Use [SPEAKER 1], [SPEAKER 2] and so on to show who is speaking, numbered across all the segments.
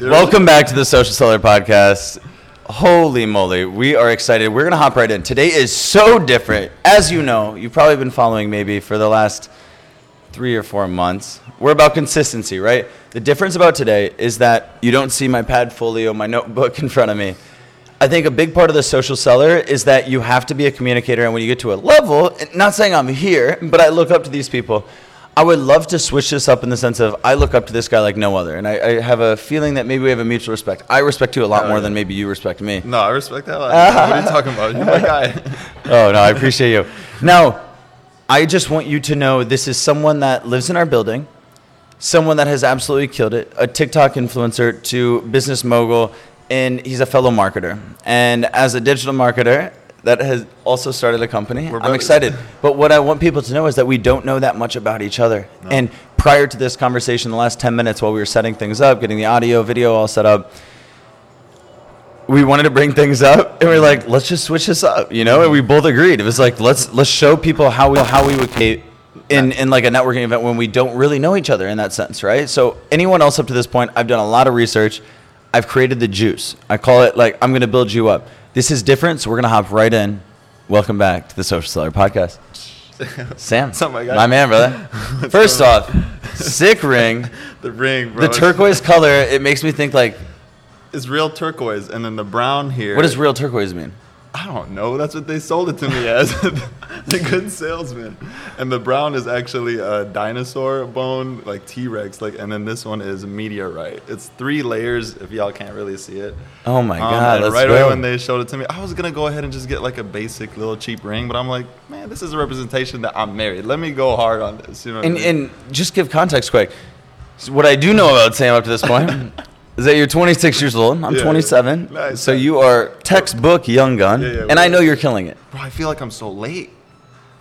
[SPEAKER 1] Welcome back to the Social Seller Podcast. Holy moly, we are excited. We're going to hop right in. Today is so different. As you know, you've probably been following maybe for the last three or four months. We're about consistency, right? The difference about today is that you don't see my pad folio, my notebook in front of me. I think a big part of the social seller is that you have to be a communicator. And when you get to a level, not saying I'm here, but I look up to these people. I would love to switch this up in the sense of I look up to this guy like no other, and I, I have a feeling that maybe we have a mutual respect. I respect you a lot
[SPEAKER 2] Oh,
[SPEAKER 1] more
[SPEAKER 2] yeah.
[SPEAKER 1] than maybe you respect me.
[SPEAKER 2] No, I respect that. What are you talking about? You're my guy.
[SPEAKER 1] Oh no, I appreciate you. Now, I just want you to know this is someone that lives in our building, someone that has absolutely killed it, a TikTok influencer to business mogul, and he's a fellow marketer. And as a digital marketer that has also started a company,
[SPEAKER 2] We're
[SPEAKER 1] I'm excited. But what I want people to know is that we don't know that much about each other. And prior to this conversation, the last 10 minutes while we were setting things up, getting the audio, video all set up, we wanted to bring things up and we are like let's just switch this up you know? And we both agreed. It was like let's let's show people how we how we would communicate in in like a networking event when we don't really know each other in that sense right? So anyone else up to this point i've done a lot of research. I've created the juice. I call it like i'm going to build you up this is different so we're going to hop right in. Welcome back to the social seller podcast. Sam
[SPEAKER 2] up, my
[SPEAKER 1] my man brother. First off sick ring.
[SPEAKER 2] The ring, bro.
[SPEAKER 1] the turquoise color it makes me think like
[SPEAKER 2] It's real turquoise, and then the brown here.
[SPEAKER 1] what does real turquoise mean
[SPEAKER 2] I don't know. That's what they sold it to me as. the good salesman. And the brown is actually a dinosaur bone, like T Rex. Like, and then this one is meteorite. It's three layers. If y'all can't really see it.
[SPEAKER 1] oh my
[SPEAKER 2] Um,
[SPEAKER 1] god
[SPEAKER 2] right
[SPEAKER 1] go.
[SPEAKER 2] away when they showed it to me, I was gonna go ahead and just get like a basic little cheap ring, but I'm like, man, this is a representation that I'm married. Let me go hard on this. You know?
[SPEAKER 1] And,
[SPEAKER 2] I mean?
[SPEAKER 1] and just give context quick. So what I do know about Sam up to this point is that you're 26 years old. I'm
[SPEAKER 2] Yeah,
[SPEAKER 1] 27.
[SPEAKER 2] yeah. Nice,
[SPEAKER 1] so you are textbook young gun.
[SPEAKER 2] Yeah,
[SPEAKER 1] and I know you're killing it.
[SPEAKER 2] Bro, I feel like I'm so late.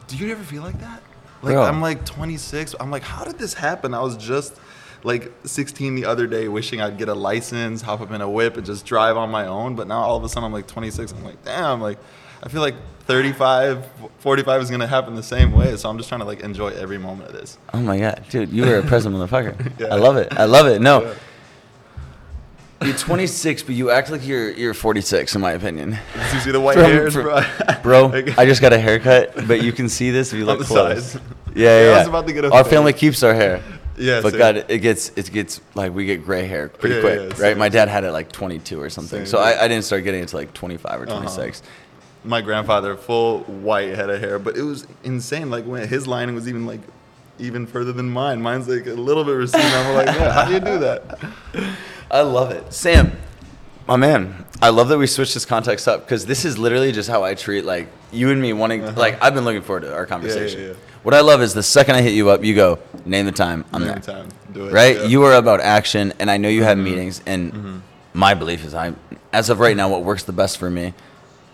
[SPEAKER 2] Do you ever feel like that? Like
[SPEAKER 1] Bro.
[SPEAKER 2] I'm like 26. I'm like, how did this happen? I was just like 16 the other day, wishing I'd get a license, hop up in a whip, and just drive on my own. But now all of a sudden I'm like 26. I'm like, damn. Like I feel like 35, 45 is gonna happen the same way. So I'm just trying to like enjoy every moment of this.
[SPEAKER 1] Oh my god, dude, you are a present motherfucker.
[SPEAKER 2] Yeah.
[SPEAKER 1] I love it. I love it. No.
[SPEAKER 2] Yeah.
[SPEAKER 1] You're 26, but you act like you're you're 46 in my opinion.
[SPEAKER 2] Did you see the white
[SPEAKER 1] From-
[SPEAKER 2] hairs,
[SPEAKER 1] from-
[SPEAKER 2] bro?
[SPEAKER 1] Bro, I just got a haircut, but you can see this if you look close.
[SPEAKER 2] sides.
[SPEAKER 1] Yeah, yeah.
[SPEAKER 2] Yeah, I was about to get a
[SPEAKER 1] Our
[SPEAKER 2] fade.
[SPEAKER 1] family keeps our hair.
[SPEAKER 2] Yeah,
[SPEAKER 1] but
[SPEAKER 2] same.
[SPEAKER 1] God, it gets it gets like we get gray hair pretty
[SPEAKER 2] Yeah,
[SPEAKER 1] quick,
[SPEAKER 2] yeah,
[SPEAKER 1] right?
[SPEAKER 2] same.
[SPEAKER 1] My dad had it like 22 or something,
[SPEAKER 2] Same,
[SPEAKER 1] so. I, I didn't start getting it to like 25 or
[SPEAKER 2] Uh-huh.
[SPEAKER 1] 26.
[SPEAKER 2] my grandfather full white head of hair but it was insane like when his lining was even like even further than mine mine's like a little bit receding i'm like yeah, how do you do that
[SPEAKER 1] I love it, Sam, my man. I love that we switched this context up because this is literally just how I treat like you and me wanting. Like I've been looking forward to our conversation.
[SPEAKER 2] Uh-huh. yeah.
[SPEAKER 1] What I love is the second I hit you up, you go name the time. I'm
[SPEAKER 2] Name
[SPEAKER 1] there.
[SPEAKER 2] the time, do it,
[SPEAKER 1] Right?
[SPEAKER 2] yeah. Mm-hmm.
[SPEAKER 1] You are about action, and I know you have meetings. And my belief is, I, as of right now, what works the best for me.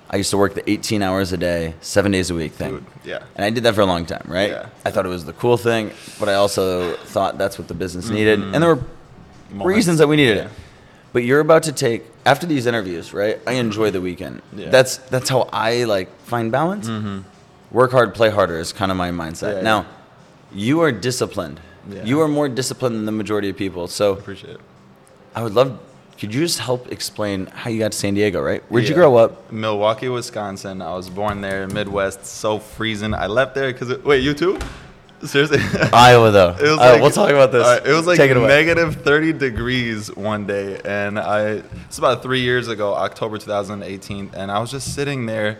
[SPEAKER 1] I used to work the 18 hours a day, seven days a week thing.
[SPEAKER 2] Dude, yeah.
[SPEAKER 1] And I did that for a long time, right?
[SPEAKER 2] Yeah.
[SPEAKER 1] I thought it was the cool thing, but I also thought that's what the business needed. And there were
[SPEAKER 2] Mm-hmm.
[SPEAKER 1] Reasons that we needed it. But you're about to take after these interviews, right? I enjoy the weekend.
[SPEAKER 2] Yeah.
[SPEAKER 1] That's that's how I like find balance. Work hard, play harder is kind of my mindset.
[SPEAKER 2] Yeah,
[SPEAKER 1] now,
[SPEAKER 2] yeah.
[SPEAKER 1] you are disciplined. You are more disciplined than the majority of people. So
[SPEAKER 2] appreciate it
[SPEAKER 1] I would love. Could you just help explain how you got to San Diego? Right? Where'd you grow up?
[SPEAKER 2] milwaukee wisconsin i was born there midwest so freezing i left there because wait you too seriously
[SPEAKER 1] Iowa, though.
[SPEAKER 2] It was
[SPEAKER 1] All right,
[SPEAKER 2] like-
[SPEAKER 1] we'll talk about this.
[SPEAKER 2] All right, it was like
[SPEAKER 1] Take it
[SPEAKER 2] negative 30 degrees one day, and I it's about three years ago, October 2018, and I was just sitting there,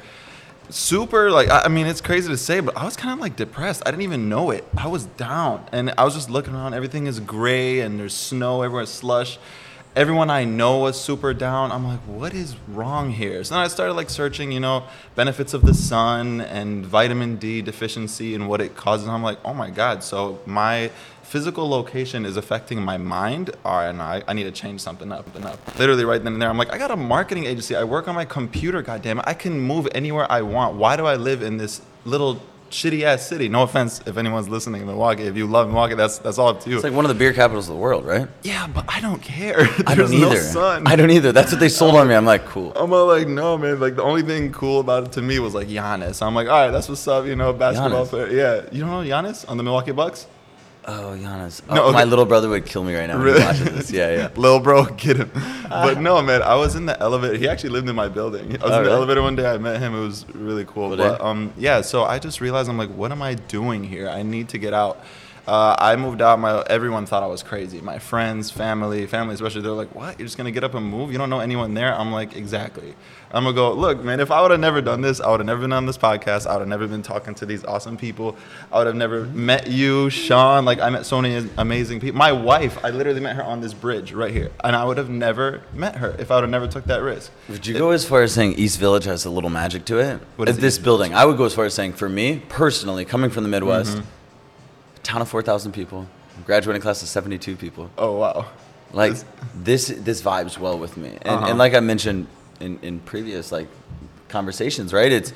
[SPEAKER 2] super like I I mean it's crazy to say, but I was kind of like depressed. I didn't even know it. I was down, and I was just looking around. Everything is gray, and there's snow everywhere, slush. Everyone I know was super down. I'm like, what is wrong here? So then I started like searching, you know, benefits of the sun and vitamin D deficiency and what it causes. And I'm like, oh my God. So my physical location is affecting my mind. All right, and I, I need to change something up and up. Literally right then and there, I'm like, I got a marketing agency. I work on my computer, goddamn it. I can move anywhere I want. Why do I live in this little shitty ass city? No offense if anyone's listening in Milwaukee. If you love Milwaukee, that's that's all up to you.
[SPEAKER 1] It's like one of the beer capitals of the world, right?
[SPEAKER 2] yeah, but I don't care.
[SPEAKER 1] I don't
[SPEAKER 2] no
[SPEAKER 1] either.
[SPEAKER 2] sun.
[SPEAKER 1] I don't either. That's what they sold on me. I'm like, cool.
[SPEAKER 2] I'm like, no, man. Like the only thing cool about it to me was like Giannis. I'm like, all right, that's what's up. You know, basketball
[SPEAKER 1] Giannis.
[SPEAKER 2] player. Yeah, you don't know Giannis on the Milwaukee Bucks?
[SPEAKER 1] Oh, Giannis.
[SPEAKER 2] No,
[SPEAKER 1] Oh, my little brother would kill me right now when
[SPEAKER 2] Really?
[SPEAKER 1] he watches this. Yeah, yeah.
[SPEAKER 2] Lil bro, get him. But no, man, I was in the elevator. He actually lived in my building. I was
[SPEAKER 1] Oh,
[SPEAKER 2] in the
[SPEAKER 1] really?
[SPEAKER 2] elevator one day. I met him. It was really cool.
[SPEAKER 1] Cool
[SPEAKER 2] but um, yeah, so I just realized I'm like, what am I doing here? I need to get out. Uh, I moved out. My everyone thought I was crazy. My friends, family, family especially. They're like, "What? You're just gonna get up and move? You don't know anyone there?" I'm like, "Exactly." I'm gonna go. Look, man. If I would have never done this, I would have never been on this podcast. I would have never been talking to these awesome people. I would have never met you, Sean. Like I met so many amazing people. My wife, I literally met her on this bridge right here, and I would have never met her if I would have never took that risk.
[SPEAKER 1] Would you go as far as saying East Village has a little magic to it?
[SPEAKER 2] What
[SPEAKER 1] At
[SPEAKER 2] is
[SPEAKER 1] this
[SPEAKER 2] East
[SPEAKER 1] building, I would go as far as saying, for me personally, coming from the Midwest,
[SPEAKER 2] Mm-hmm.
[SPEAKER 1] Town of four thousand people, graduating class of seventy-two people.
[SPEAKER 2] Oh wow.
[SPEAKER 1] Like
[SPEAKER 2] This-
[SPEAKER 1] this, vibes well with me, and,
[SPEAKER 2] Uh-huh.
[SPEAKER 1] and like I mentioned in, in previous like conversations, right? It's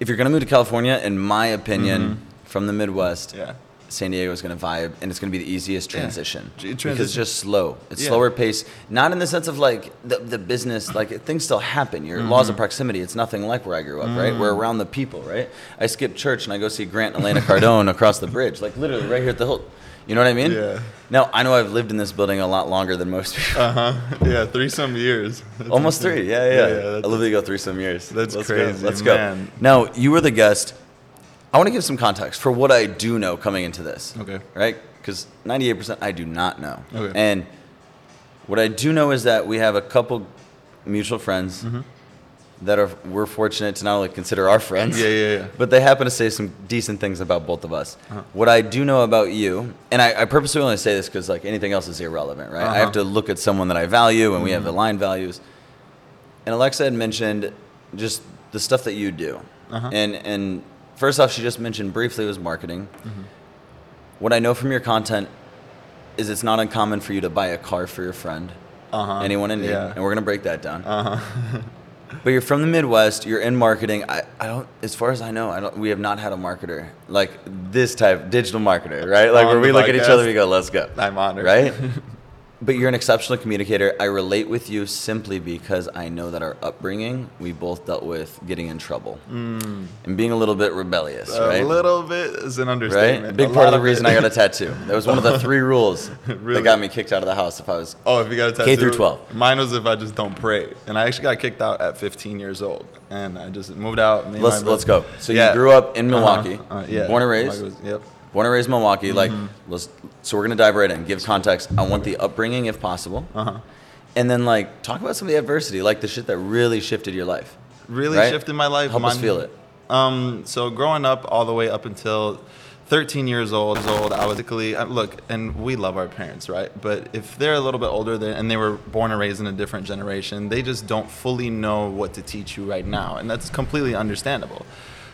[SPEAKER 1] if you're gonna move to California, in my opinion, from the Midwest,
[SPEAKER 2] Mm-hmm. Yeah.
[SPEAKER 1] San Diego is going to vibe, and it's going to be the easiest
[SPEAKER 2] Yeah.
[SPEAKER 1] transition because it's just slow. It's
[SPEAKER 2] Yeah.
[SPEAKER 1] slower pace, not in the sense of like the, the business, like things still happen. Your laws
[SPEAKER 2] Mm-hmm.
[SPEAKER 1] of proximity. It's nothing like where I grew up, right?
[SPEAKER 2] Mm.
[SPEAKER 1] We're around the people, right? I skip church and I go see Grant and Elena Cardone across the bridge, like literally right here at the Hilt. You know what I mean?
[SPEAKER 2] Yeah.
[SPEAKER 1] Now I know I've lived in this building a lot longer than most people.
[SPEAKER 2] Uh huh. Yeah, three some years. That's
[SPEAKER 1] Almost
[SPEAKER 2] insane.
[SPEAKER 1] three. Yeah, yeah.
[SPEAKER 2] that's-
[SPEAKER 1] I love that go three some years.
[SPEAKER 2] That's
[SPEAKER 1] Let's
[SPEAKER 2] crazy,
[SPEAKER 1] Go. Let's go.
[SPEAKER 2] man.
[SPEAKER 1] Now you were the guest. I want to give some context for what I do know coming into this.
[SPEAKER 2] Okay.
[SPEAKER 1] Right? Because 98% I do not know.
[SPEAKER 2] Okay.
[SPEAKER 1] And what I do know is that we have a couple mutual friends
[SPEAKER 2] Mm-hmm.
[SPEAKER 1] that are we're fortunate to not only consider our friends.
[SPEAKER 2] Yeah, yeah, yeah.
[SPEAKER 1] But they happen to say some decent things about both of us.
[SPEAKER 2] Uh-huh.
[SPEAKER 1] What I do know about you, and I, I purposely only say this because like anything else is irrelevant, right? I
[SPEAKER 2] Uh-huh.
[SPEAKER 1] have to look at someone that I value, and we have
[SPEAKER 2] Mhm.
[SPEAKER 1] aligned values. And Alexa had mentioned just the stuff that you do,
[SPEAKER 2] Uh-huh.
[SPEAKER 1] and and first off, she just mentioned briefly was marketing.
[SPEAKER 2] Mm-hmm.
[SPEAKER 1] What I know from your content is it's not uncommon for you to buy a car for your friend,
[SPEAKER 2] Uh-huh.
[SPEAKER 1] anyone in need,
[SPEAKER 2] Yeah.
[SPEAKER 1] and we're gonna break that down.
[SPEAKER 2] Uh huh.
[SPEAKER 1] But you're from the Midwest. You're in marketing. I, I don't, as far as I know, I don't. We have not had a marketer like this type, digital marketer, right? Like
[SPEAKER 2] On
[SPEAKER 1] where we look at each other, we go, "Let's go."
[SPEAKER 2] I'm honored.
[SPEAKER 1] Right? but you're an exceptional communicator. I relate with you simply because I know that our upbringing, we both dealt with getting in trouble and being a little bit rebellious,
[SPEAKER 2] Mm. A
[SPEAKER 1] right?
[SPEAKER 2] little bit is an
[SPEAKER 1] Right?
[SPEAKER 2] understatement.
[SPEAKER 1] A big
[SPEAKER 2] A
[SPEAKER 1] part of the reason. I got a tattoo. That was one of the three rules
[SPEAKER 2] Really?
[SPEAKER 1] that got me kicked out of the house if I was
[SPEAKER 2] Oh, if you got a tattoo.
[SPEAKER 1] K through 12.
[SPEAKER 2] Mine was if I just don't pray, and I actually got kicked out at 15 years old, and I just moved out.
[SPEAKER 1] Let's let's go. So
[SPEAKER 2] Yeah.
[SPEAKER 1] you grew up in
[SPEAKER 2] Uh-huh.
[SPEAKER 1] Milwaukee,
[SPEAKER 2] Uh, yeah.
[SPEAKER 1] born and raised.
[SPEAKER 2] Was- Yep.
[SPEAKER 1] Born and raised Milwaukee. Like,
[SPEAKER 2] Mm-hmm.
[SPEAKER 1] let's. So we're gonna dive right in. Give context. I want the upbringing, if possible,
[SPEAKER 2] Uh huh.
[SPEAKER 1] and then like talk about some of the adversity, like the shit that really shifted your life.
[SPEAKER 2] Really
[SPEAKER 1] Right?
[SPEAKER 2] shifted my life.
[SPEAKER 1] Help us feel it.
[SPEAKER 2] Um, so growing up all the way up until 13 years old, old, I was basically uh, look, and we love our parents, right? But if they're a little bit older they- and they were born and raised in a different generation, they just don't fully know what to teach you right now, and that's completely understandable.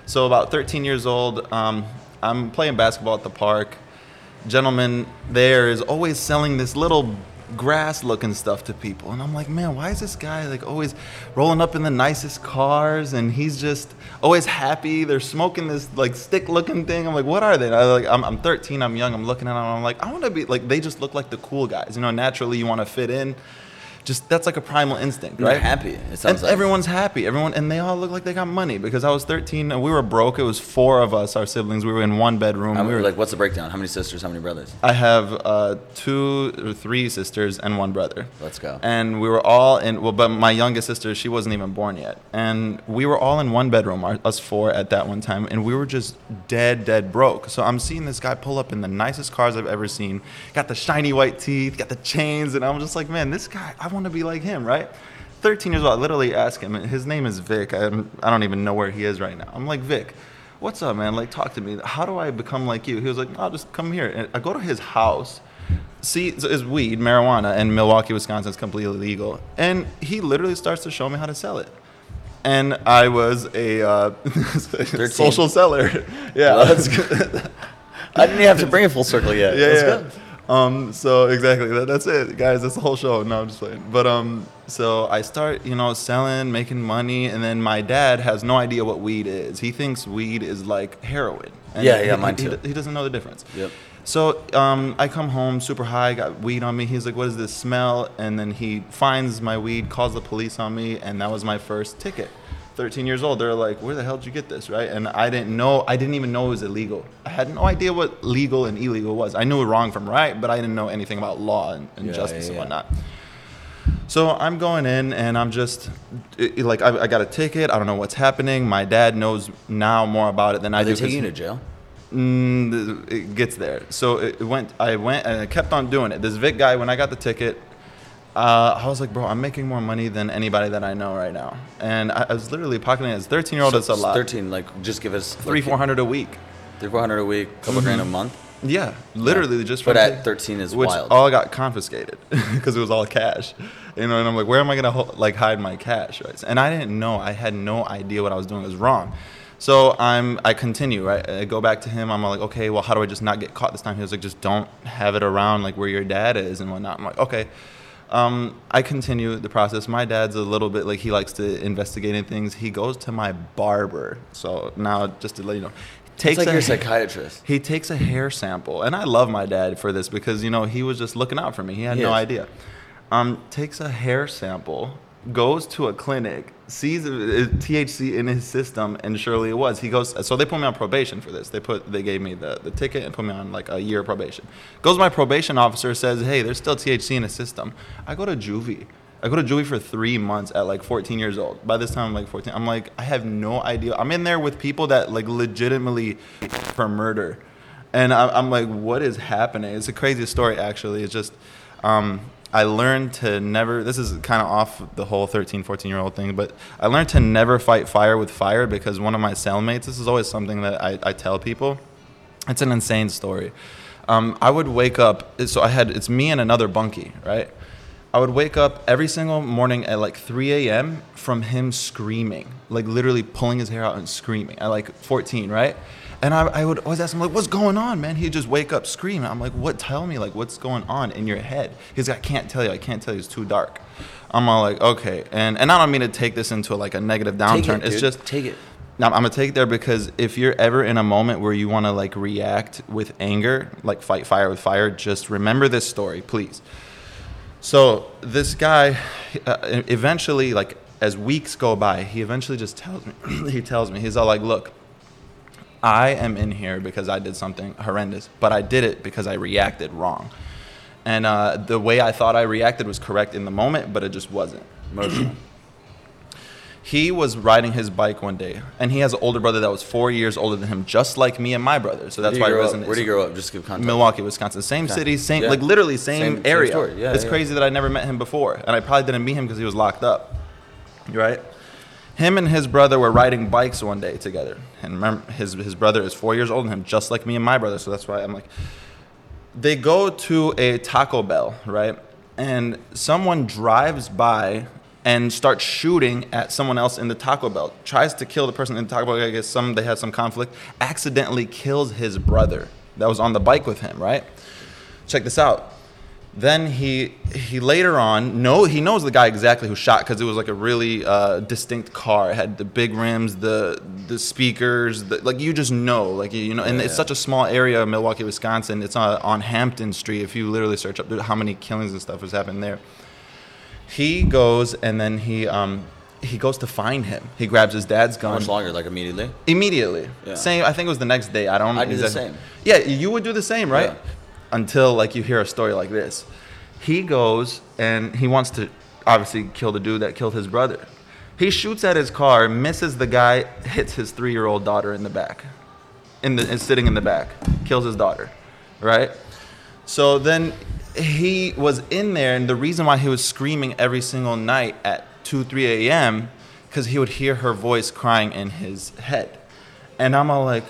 [SPEAKER 2] So about 13 years old, um, I'm playing basketball at the park. Gentleman there is always selling this little grass looking stuff to people. And i'm like man why is this guy like always rolling up in the nicest cars? And he's just always happy. They're smoking this like stick looking thing. I'm like what are they? I, like I'm, I'm 13 i'm young. I'm looking at them i'm like i want to be like they just look like the cool guys. You know naturally you want to fit in just that's like a primal instinct
[SPEAKER 1] You're
[SPEAKER 2] right
[SPEAKER 1] happy. It sounds
[SPEAKER 2] and
[SPEAKER 1] like
[SPEAKER 2] everyone's happy. Everyone, and they all look like they got money because I was 13 and we were broke. It was four of us, our siblings. We were in one bedroom.
[SPEAKER 1] And
[SPEAKER 2] we
[SPEAKER 1] we were like, what's the breakdown? How many sisters? How many brothers?
[SPEAKER 2] I have uh, two or three sisters and one brother.
[SPEAKER 1] Let's go.
[SPEAKER 2] And we were all in. Well, but my youngest sister, she wasn't even born yet, and we were all in one bedroom, our, us four at that one time, and we were just dead, dead broke. So I'm seeing this guy pull up in the nicest cars I've ever seen, got the shiny white teeth, got the chains, and I'm just like, man, this guy, I want to be like him, right? 13 years old, I literally asked him, his name is Vic. I, I don't even know where he is right now. I'm like, Vic, what's up, man? Like, talk to me. How do I become like you? He was like, I'll just come here. And I go to his house. See, it's weed, marijuana, and Milwaukee, Wisconsin is completely legal. And he literally starts to show me how to sell it. And I was a uh, social seller. yeah.
[SPEAKER 1] Let's. I didn't even have to bring it full circle yet.
[SPEAKER 2] yeah, yeah. Um, so exactly, that, that's it, guys. That's the whole show. No, I'm just playing. But um, so I start, you know, selling, making money, and then my dad has no idea what weed is. He thinks weed is like heroin. And
[SPEAKER 1] Yeah, yeah,
[SPEAKER 2] he,
[SPEAKER 1] mine
[SPEAKER 2] he-
[SPEAKER 1] too.
[SPEAKER 2] He, doesn't know the difference.
[SPEAKER 1] Yep.
[SPEAKER 2] So um, I come home super high, got weed on me. He's like, "What is this smell?" And then he finds my weed, calls the police on me, and that was my first ticket 13 years old. They're like, where the hell did you get this, right? And I didn't know. I didn't even know it was illegal. I had no idea what legal and illegal was. I knew wrong from right, but I didn't know anything about law and, and
[SPEAKER 1] Yeah,
[SPEAKER 2] justice
[SPEAKER 1] yeah,
[SPEAKER 2] and whatnot. So I'm going in and I'm just it- like I, I got a ticket. I don't know what's happening. My dad knows now more about it than I
[SPEAKER 1] Are they
[SPEAKER 2] do. 'cause
[SPEAKER 1] taking you to jail?
[SPEAKER 2] Mm, it gets there. So it went. I went and I kept on doing it. This Vic guy, when I got the ticket, uh, I was like, bro, I'm making more money than anybody that I know right now. And I, I was literally pocketing as 13 year old.
[SPEAKER 1] So
[SPEAKER 2] It's a lot.
[SPEAKER 1] 13, like, just give us
[SPEAKER 2] Three,
[SPEAKER 1] like,
[SPEAKER 2] four hundred a week.
[SPEAKER 1] three, four hundred a week, couple grand a month.
[SPEAKER 2] Yeah, literally just.
[SPEAKER 1] But at 13 is
[SPEAKER 2] which
[SPEAKER 1] wild.
[SPEAKER 2] all got confiscated because it was all cash. You know, and I'm like, where am I gonna ho- like hide my cash? Right. And I didn't know. I had no idea what I was doing was wrong. So I'm. I continue. Right. I go back to him. I'm like, okay, well, how do I just not get caught this time? He was like, just don't have it around like where your dad is and whatnot. I'm like, okay. Um, I continue the process. My dad's a little bit like he likes to investigate in things. He goes to my barber. So now, just to let you know,
[SPEAKER 1] It's
[SPEAKER 2] takes
[SPEAKER 1] like
[SPEAKER 2] a
[SPEAKER 1] your psychiatrist.
[SPEAKER 2] he takes a hair sample, and I love my dad for this because you know he was just looking out for me. He had
[SPEAKER 1] He
[SPEAKER 2] no
[SPEAKER 1] is.
[SPEAKER 2] idea. Um, takes a hair sample, goes to a clinic, sees THC in his system, and surely it was. He goes. So they put me on probation for this. They put they gave me the, the ticket and put me on like a year probation. Goes my probation officer says, hey, there's still THC in his system. I go to juvie. I go to juvie for three months at like 14 years old. By this time, I'm like 14. I'm like, I have no idea. I'm in there with people that like legitimately for murder. And I- I'm like, what is happening? It's a crazy story, actually. It's just, um, I learned to never, this is kind of off the whole 13, 14 year old thing, but I learned to never fight fire with fire because one of my cellmates, this is always something that I, I tell people. It's an insane story. Um, I would wake up, so I had, it's me and another bunkie, right? I would wake up every single morning at like 3 a.m. from him screaming, like literally pulling his hair out and screaming at like 14, right? And I, I would always ask him, like, what's going on, man? He'd just wake up screaming. I'm like, what? Tell me, like, what's going on in your head? He's like, I can't tell you. I can't tell you. It's too dark. I'm all like, okay. And, and I don't mean to take this into like a negative downturn.
[SPEAKER 1] Take it,
[SPEAKER 2] it's
[SPEAKER 1] dude.
[SPEAKER 2] just,
[SPEAKER 1] take it.
[SPEAKER 2] now, I'm gonna take it there because if you're ever in a moment where you want to like react with anger, like fight fire with fire, just remember this story, please. So this guy, uh, eventually, like as weeks go by, he eventually just tells me, he tells me, he's all like, look, I am in here because I did something horrendous, but I did it because I reacted wrong. And uh, the way I thought I reacted was correct in the moment, but it just wasn't.
[SPEAKER 1] Emotional.
[SPEAKER 2] He was riding his bike one day, and he has an older brother that was four years older than him, just like me and my brother. So that's why it
[SPEAKER 1] wasn't.
[SPEAKER 2] Where
[SPEAKER 1] did you grow up? Just give context.
[SPEAKER 2] Milwaukee, Wisconsin, same
[SPEAKER 1] Okay.
[SPEAKER 2] city, same
[SPEAKER 1] Yeah.
[SPEAKER 2] like literally same,
[SPEAKER 1] Same- same
[SPEAKER 2] area.
[SPEAKER 1] story. Yeah,
[SPEAKER 2] it's
[SPEAKER 1] yeah.
[SPEAKER 2] crazy that I never met him before, and I probably didn't meet him because he was locked up. Right? Him and his brother were riding bikes one day together, and remember, his his brother is four years older than him, just like me and my brother. So that's why I'm like, they go to a Taco Bell, right? And someone drives by and starts shooting at someone else in the Taco Bell. Tries to kill the person in the Taco Bell. I guess some they had some conflict. Accidentally kills his brother that was on the bike with him, right? Check this out. Then he he later on know he knows the guy exactly who shot because it was like a really uh, distinct car. It had the big rims, the the speakers, the, like you just know, like you know, and
[SPEAKER 1] Yeah,
[SPEAKER 2] it's
[SPEAKER 1] yeah.
[SPEAKER 2] such a small area of Milwaukee, Wisconsin. It's on, on Hampton Street. If you literally search up how many killings and stuff has happened there, he goes and then he um he goes to find him. He grabs his dad's
[SPEAKER 1] How
[SPEAKER 2] gun
[SPEAKER 1] much longer? Like immediately?
[SPEAKER 2] immediately.
[SPEAKER 1] Yeah.
[SPEAKER 2] Same. I think it was the next day. I don't.
[SPEAKER 1] I do the same.
[SPEAKER 2] Yeah, you would do the same, right?
[SPEAKER 1] Yeah.
[SPEAKER 2] Until like you hear a story like this. He goes and he wants to obviously kill the dude that killed his brother. He shoots at his car, misses the guy, hits his three-year-old daughter in the back, in the is sitting in the back, kills his daughter, right? So then he was in there, and the reason why he was screaming every single night at 2, 3 a.m., because he would hear her voice crying in his head. And I'm all like,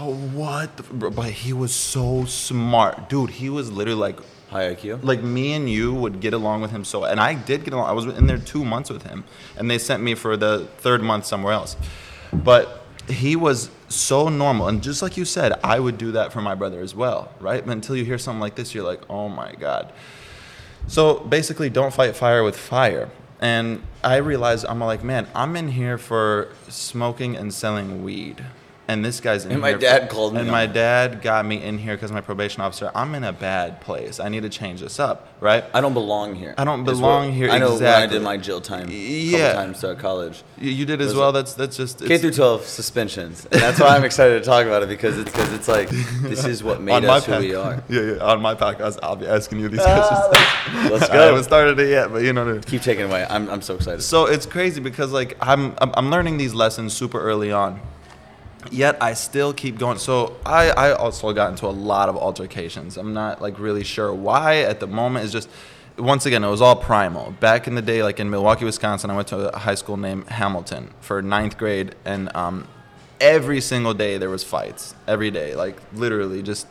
[SPEAKER 2] oh, what? The, f-" but he was so smart. Dude, he was literally like,
[SPEAKER 1] High IQ?
[SPEAKER 2] like me and you would get along with him so and i did get along i was in there two months with him and they sent me for the third month somewhere else but he was so normal and just like you said i would do that for my brother as well right but until you hear something like this you're like oh my god so basically don't fight fire with fire and i realized i'm like man i'm in here for smoking and selling weed and this guy's in
[SPEAKER 1] And my dad called me
[SPEAKER 2] and my dad got me in here because my probation officer. I'm in a bad place. I need to change this up, right?
[SPEAKER 1] I don't belong here.
[SPEAKER 2] I don't belong
[SPEAKER 1] what-
[SPEAKER 2] here,
[SPEAKER 1] I know when I
[SPEAKER 2] exactly.
[SPEAKER 1] did my jail time
[SPEAKER 2] Yeah.
[SPEAKER 1] times throughout college.
[SPEAKER 2] You, you did as well.
[SPEAKER 1] it-
[SPEAKER 2] That's that's just
[SPEAKER 1] k through 12 suspensions. And that's why I'm excited to talk about it because it's because it's like this is what made us who we are.
[SPEAKER 2] Yeah, yeah. On my podcast, I'll be asking you these
[SPEAKER 1] Ah,
[SPEAKER 2] questions.
[SPEAKER 1] let's
[SPEAKER 2] I
[SPEAKER 1] go.
[SPEAKER 2] haven't started it yet, but you know.
[SPEAKER 1] Keep taking away. I'm, I'm so excited.
[SPEAKER 2] So it's crazy because like I'm I'm, I'm learning these lessons super early on. Yet I still keep going. So I, I also got into a lot of altercations. I'm not like really sure why at the moment. It's just once again it was all primal. Back in the day, like in Milwaukee, Wisconsin, I went to a high school named Hamilton for ninth grade, and um, every single day there was fights. Every day, like literally just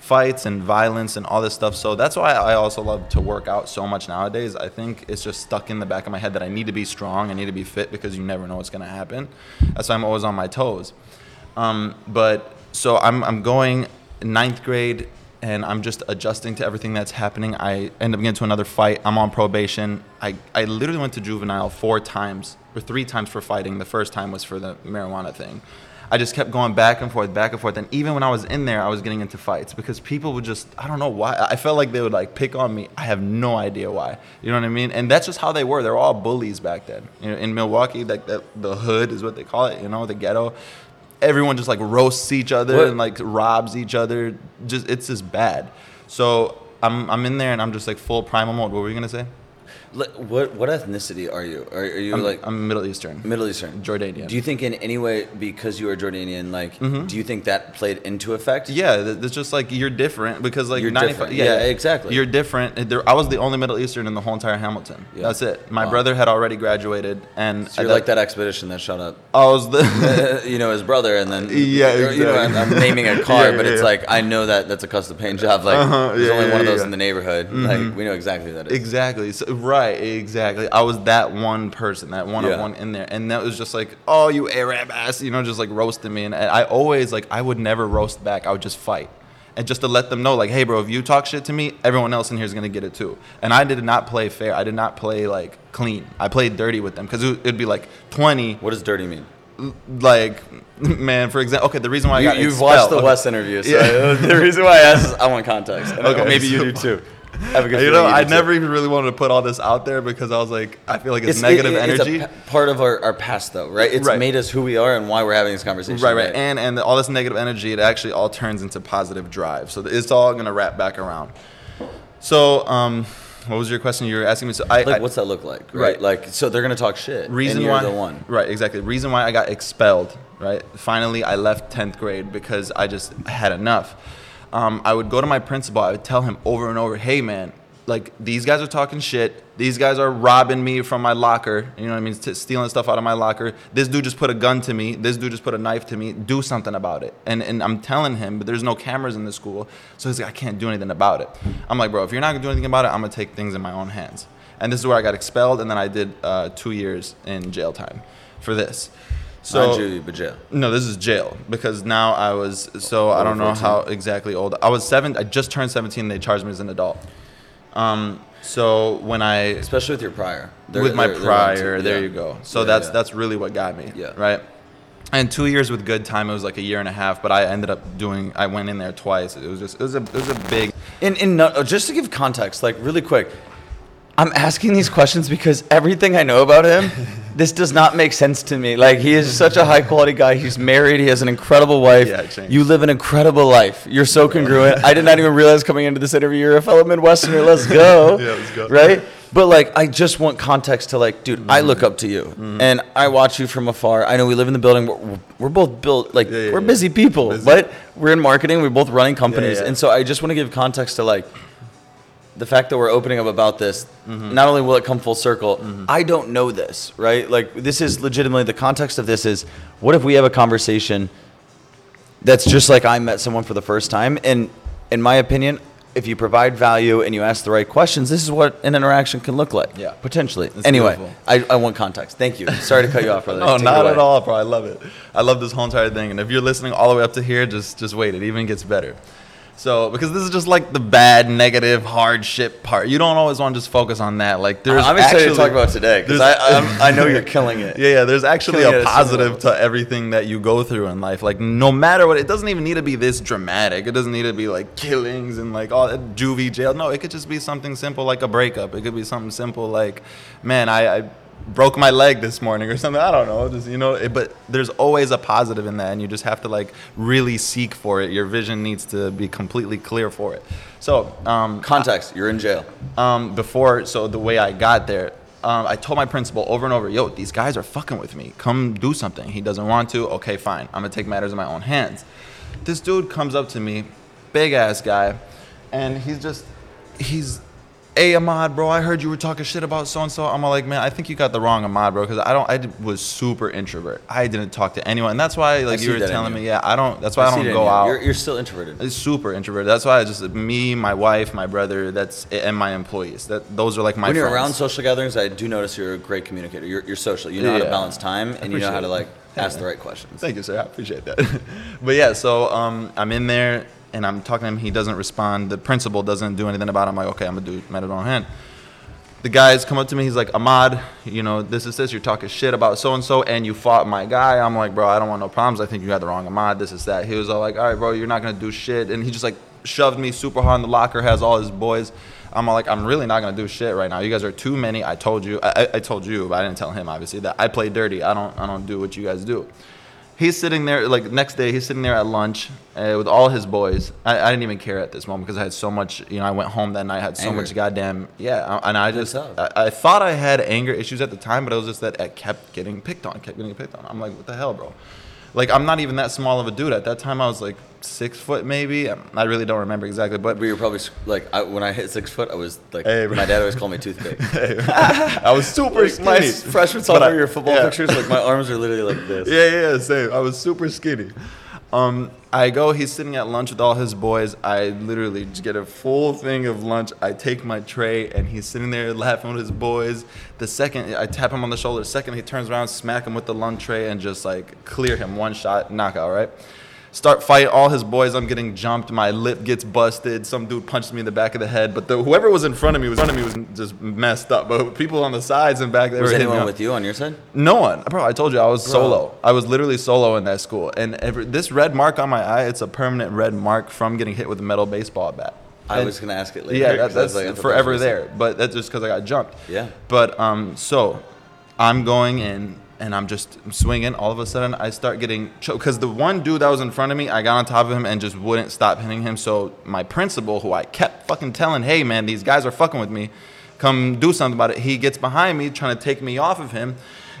[SPEAKER 2] fights and violence and all this stuff. So that's why I also love to work out so much nowadays. I think it's just stuck in the back of my head that I need to be strong, I need to be fit because you never know what's going to happen. That's why I'm always on my toes. Um, but so I'm, I'm going ninth grade and I'm just adjusting to everything that's happening. I end up getting to another fight. I'm on probation. I, I literally went to juvenile four times or three times for fighting. The first time was for the marijuana thing. I just kept going back and forth, back and forth. And even when I was in there, I was getting into fights because people would just, I don't know why. I felt like they would like pick on me. I have no idea why. You know what I mean? And that's just how they were. They're all bullies back then. You know, in Milwaukee, like the, the hood is what they call it, you know, the ghetto. Everyone just like roasts each other
[SPEAKER 1] What-
[SPEAKER 2] and like robs each other. Just it's just bad. So I'm I'm in there and I'm just like full primal mode. What were you gonna say?
[SPEAKER 1] What what ethnicity are you? Are, are you
[SPEAKER 2] I'm
[SPEAKER 1] like
[SPEAKER 2] I'm Middle Eastern.
[SPEAKER 1] Middle Eastern?
[SPEAKER 2] Jordanian.
[SPEAKER 1] Do you think in any way because you are Jordanian, like, do you think that played into effect?
[SPEAKER 2] Yeah, it's just like you're different because like
[SPEAKER 1] You're
[SPEAKER 2] 95
[SPEAKER 1] different. Yeah, exactly.
[SPEAKER 2] You're different. There, I was the only Middle Eastern in the whole entire Hamilton.
[SPEAKER 1] Yeah.
[SPEAKER 2] That's it. My
[SPEAKER 1] Wow.
[SPEAKER 2] brother had already graduated, and
[SPEAKER 1] So you're like that expedition that shot up,
[SPEAKER 2] I was the.
[SPEAKER 1] you know, his brother, and then
[SPEAKER 2] Yeah,
[SPEAKER 1] or, you know, I'm. I'm naming a car,
[SPEAKER 2] Yeah,
[SPEAKER 1] but
[SPEAKER 2] yeah,
[SPEAKER 1] it's
[SPEAKER 2] yeah.
[SPEAKER 1] like I know that that's a custom paint job. Like
[SPEAKER 2] Uh-huh,
[SPEAKER 1] there's only
[SPEAKER 2] yeah,
[SPEAKER 1] one of those
[SPEAKER 2] yeah.
[SPEAKER 1] in the neighborhood. Like we know exactly who that is.
[SPEAKER 2] Exactly. So, right. Exactly. I was that one person, that one
[SPEAKER 1] Yeah.
[SPEAKER 2] of one in there, and that was just like, oh, you Arab ass, you know, just like roasting me. And I always like, I would never roast back. I would just fight, and just to let them know, like, hey, bro, if you talk shit to me, everyone else in here is gonna get it too. And I did not play fair. I did not play like clean. I played dirty with them because it, it'd be like twenty,
[SPEAKER 1] What does dirty mean?
[SPEAKER 2] like, man, for example. Okay, the reason why I
[SPEAKER 1] You,
[SPEAKER 2] got
[SPEAKER 1] you've
[SPEAKER 2] expelled-
[SPEAKER 1] watched the
[SPEAKER 2] okay.
[SPEAKER 1] West interview, so
[SPEAKER 2] Yeah.
[SPEAKER 1] the reason why I asked is I want context.
[SPEAKER 2] Okay,
[SPEAKER 1] maybe you do too. Have a good
[SPEAKER 2] You know, I never even really wanted to put all this out there because I was like, I feel like it's,
[SPEAKER 1] It's
[SPEAKER 2] negative
[SPEAKER 1] it- it-
[SPEAKER 2] energy.
[SPEAKER 1] It's a part of our, our past, though, right? It's
[SPEAKER 2] Right.
[SPEAKER 1] made us who we are and why we're having this conversation.
[SPEAKER 2] Right, right,
[SPEAKER 1] today.
[SPEAKER 2] and and all this negative energy, it actually all turns into positive drive. So it's all gonna wrap back around. So, um, what was your question? You were asking me. So I,
[SPEAKER 1] like,
[SPEAKER 2] I
[SPEAKER 1] what's that look like? Right.
[SPEAKER 2] Right.
[SPEAKER 1] Like, so they're gonna talk shit.
[SPEAKER 2] reason why
[SPEAKER 1] the one.
[SPEAKER 2] right exactly reason why I got expelled. Right, finally I left tenth grade because I just had enough. Um, I would go to my principal. I would tell him over and over, "Hey, man." Like these guys are talking shit. These guys are robbing me from my locker. You know what I mean? T- stealing stuff out of my locker. This dude just put a gun to me. This dude just put a knife to me. Do something about it. And and I'm telling him, but there's no cameras in the school, so he's like, I can't do anything about it. I'm like, bro, if you're not gonna do anything about it, I'm gonna take things in my own hands. And this is where I got expelled, and then I did uh, two years in jail time for this.
[SPEAKER 1] So,
[SPEAKER 2] So
[SPEAKER 1] Juvie, but jail.
[SPEAKER 2] no, this is jail because now I was so I don't know
[SPEAKER 1] 14.
[SPEAKER 2] how exactly old I was. Seven. I just turned seventeen. They charged me as an adult. Um. So when I
[SPEAKER 1] Especially with your prior. They're-
[SPEAKER 2] with my
[SPEAKER 1] they're-
[SPEAKER 2] prior, there
[SPEAKER 1] Yeah.
[SPEAKER 2] you go. So
[SPEAKER 1] Yeah,
[SPEAKER 2] that's
[SPEAKER 1] yeah.
[SPEAKER 2] that's really what got me.
[SPEAKER 1] Yeah.
[SPEAKER 2] Right. And two years with good time, it was like a year and a half. But I ended up doing. I went in there twice. It was just. It was a. It was a big.
[SPEAKER 1] In, in just to give context, like really quick, I'm asking these questions because everything I know about him, this does not make sense to me. Like he is such a high quality guy. He's married. He has an incredible wife.
[SPEAKER 2] Yeah,
[SPEAKER 1] you live an incredible life. You're so congruent. I did not even realize coming into this interview you're a fellow Midwesterner. Let's go.
[SPEAKER 2] Yeah, let's go.
[SPEAKER 1] Right. But like, I just want context to like, dude, I
[SPEAKER 2] Mm-hmm.
[SPEAKER 1] look up to you, and I watch you from afar. I know we live in the building. We're, we're both built like
[SPEAKER 2] Yeah, yeah,
[SPEAKER 1] we're busy people,
[SPEAKER 2] Busy.
[SPEAKER 1] but we're in marketing. We're both running companies, and so I just want to give context to like the fact that we're opening up about this.
[SPEAKER 2] Mm-hmm.
[SPEAKER 1] Not only will it come full circle, I don't know this, right? Like this is legitimately the context of this is what if we have a conversation that's just like I met someone for the first time, and in my opinion. If you provide value and you ask the right questions, this is what an interaction can look like.
[SPEAKER 2] Yeah.
[SPEAKER 1] potentially.
[SPEAKER 2] That's
[SPEAKER 1] anyway,
[SPEAKER 2] beautiful.
[SPEAKER 1] I, I want context. Thank you. Sorry to cut you off, brother.
[SPEAKER 2] No,
[SPEAKER 1] Take
[SPEAKER 2] not at all, bro. I love it. I love this whole entire thing. And if you're listening all the way up to here, just just wait. It even gets better. So because this is just like the bad, negative, hardship part. You don't always want to just focus on that. Like there's
[SPEAKER 1] I'm excited
[SPEAKER 2] actually,
[SPEAKER 1] to talk about today because I, I'm- I know you're killing it.
[SPEAKER 2] Yeah, yeah. There's actually
[SPEAKER 1] Killing
[SPEAKER 2] a
[SPEAKER 1] at so many
[SPEAKER 2] positive to everything that you go through in life. Like no matter what, it doesn't even need to be this dramatic. It doesn't need to be like killings and like all that juvie jail. No, it could just be something simple like a breakup. It could be something simple like, man, I. I broke my leg this morning or something i don't know just you know it, but there's always a positive in that and you just have to like really seek for it your vision needs to be completely clear for it so um,
[SPEAKER 1] Context: You're in jail.
[SPEAKER 2] um, before, so the way I got there, um, I told my principal over and over, yo, these guys are fucking with me. Come do something. He doesn't want to. Okay, fine. I'm gonna take matters in my own hands. This dude comes up to me, big ass guy, and he's just, he's, hey Amad, bro, I heard you were talking shit about so and so. I'm like, man, I think you got the wrong Amad, bro, because I don't, I was super introvert. I didn't talk to anyone. And that's why, like you were telling
[SPEAKER 1] you.
[SPEAKER 2] me, yeah, I don't. That's why I,
[SPEAKER 1] see
[SPEAKER 2] don't go
[SPEAKER 1] you.
[SPEAKER 2] out.
[SPEAKER 1] You're, you're still introverted.
[SPEAKER 2] It's super introverted. That's why I just me, my wife, my brother. That's and my employees. That those are like my.
[SPEAKER 1] when you're around social gatherings, I do notice you're a great communicator. You're, you're social. You know how to balance time, and you know how to like ask the right questions.
[SPEAKER 2] Thank you, sir. I appreciate that. but yeah, so um, I'm in there and I'm talking to him. He doesn't respond. The principal doesn't do anything about it. I'm like, okay, I'm gonna do matter on hand. The guys come up to me. He's like, Amad, you know, this is this. You're talking shit about so and so, and you fought my guy. I'm like, bro, I don't want no problems. I think you got the wrong Amad. This is that. He was all like, all right, bro, you're not gonna do shit. And he just like shoved me super hard in the locker. Has all his boys. I'm like, I'm really not gonna do shit right now. You guys are too many. I told you. I- I told you, but I didn't tell him obviously that I play dirty. I don't. I don't do what you guys do. He's sitting there, like next day, he's sitting there at lunch uh, with all his boys. I, I didn't even care at this moment because I had so much, you know, I went home that night, had so
[SPEAKER 1] Anger.
[SPEAKER 2] much goddamn, yeah. And I just. I, I thought I had anger issues at the time, but it was just that I kept getting picked on, kept getting picked on. I'm like, what the hell, bro? Like, I'm not even that small of a dude. At that time, I was like six foot maybe. I really don't remember exactly, but
[SPEAKER 1] we you're probably like I, when I hit six foot, I was like
[SPEAKER 2] Hey,
[SPEAKER 1] my dad always called me toothpick.
[SPEAKER 2] I was super skinny.
[SPEAKER 1] freshman sophomore year football
[SPEAKER 2] yeah.
[SPEAKER 1] pictures, like my arms are literally like this.
[SPEAKER 2] Yeah, yeah, same. I was super skinny. Um, I go. He's sitting at lunch with all his boys. I literally just get a full thing of lunch. I take my tray, and he's sitting there laughing with his boys. The second I tap him on the shoulder, the second he turns around, smack him with the lunch tray, and just like clear him one shot, knockout. Right. Start fight all his boys. I'm getting jumped. My lip gets busted. Some dude punched me in the back of the head. But the, whoever was in front of me was in front of me was just messed up. But people on the sides and back, they
[SPEAKER 1] Was anyone with you on your side?
[SPEAKER 2] No one, bro. I told you I was
[SPEAKER 1] Bro.
[SPEAKER 2] solo. I was literally solo in that school, and every, this red mark on my eye, it's a permanent red mark from getting hit with a metal baseball bat.
[SPEAKER 1] I
[SPEAKER 2] And-
[SPEAKER 1] was gonna ask it later.
[SPEAKER 2] Yeah, that,
[SPEAKER 1] 'cause I was
[SPEAKER 2] that's
[SPEAKER 1] like, I thought that was
[SPEAKER 2] forever there, but that's just because I got jumped.
[SPEAKER 1] Yeah.
[SPEAKER 2] But um, so I'm going in and I'm just swinging. All of a sudden, I start getting choked because the one dude that was in front of me, I got on top of him and just wouldn't stop hitting him. So my principal, who I kept fucking telling, "Hey man, these guys are fucking with me. Come do something about it." He gets behind me, trying to take me off of him.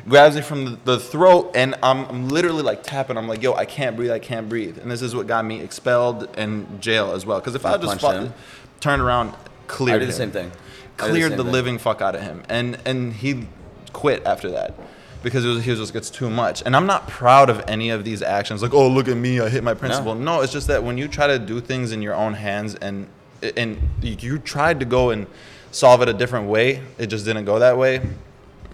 [SPEAKER 2] Grabs me from the, the throat, and I'm, I'm literally like tapping. I'm like, "Yo, I can't breathe. I can't breathe." And this is what got me expelled and jail as well. Because if I
[SPEAKER 1] You
[SPEAKER 2] just fought, turned around, cleared
[SPEAKER 1] I did the same thing. I did the
[SPEAKER 2] cleared the living fuck out of him, and and he quit after that because it was, he was just gets too much. And I'm not proud of any of these actions. Like, oh look at me, I hit my principal. No, it's just that when you try to do things in your own hands and and you tried to go and solve it a different way, it just didn't go that way.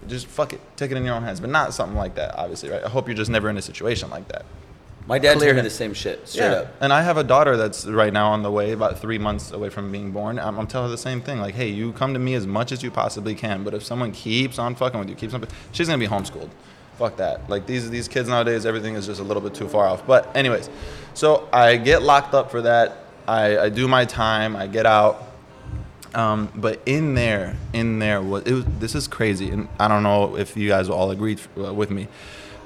[SPEAKER 2] Just fuck it, take it in your own hands, but not something like that, obviously, right? I hope you're just never in a situation like that.
[SPEAKER 1] My dad told me the same shit straight up.
[SPEAKER 2] And I have a daughter that's right now on the way, about three months away from being born. I'm, I'm telling her the same thing. Like, hey, you come to me as much as you possibly can, but if someone keeps on fucking with you, keeps on, she's gonna be homeschooled. Fuck that. Like these these kids nowadays, everything is just a little bit too far off. But anyways, so I get locked up for that. I, I do my time. I get out. Um, but in there, in there was, it was this is crazy, and I don't know if you guys will all agree uh, with me,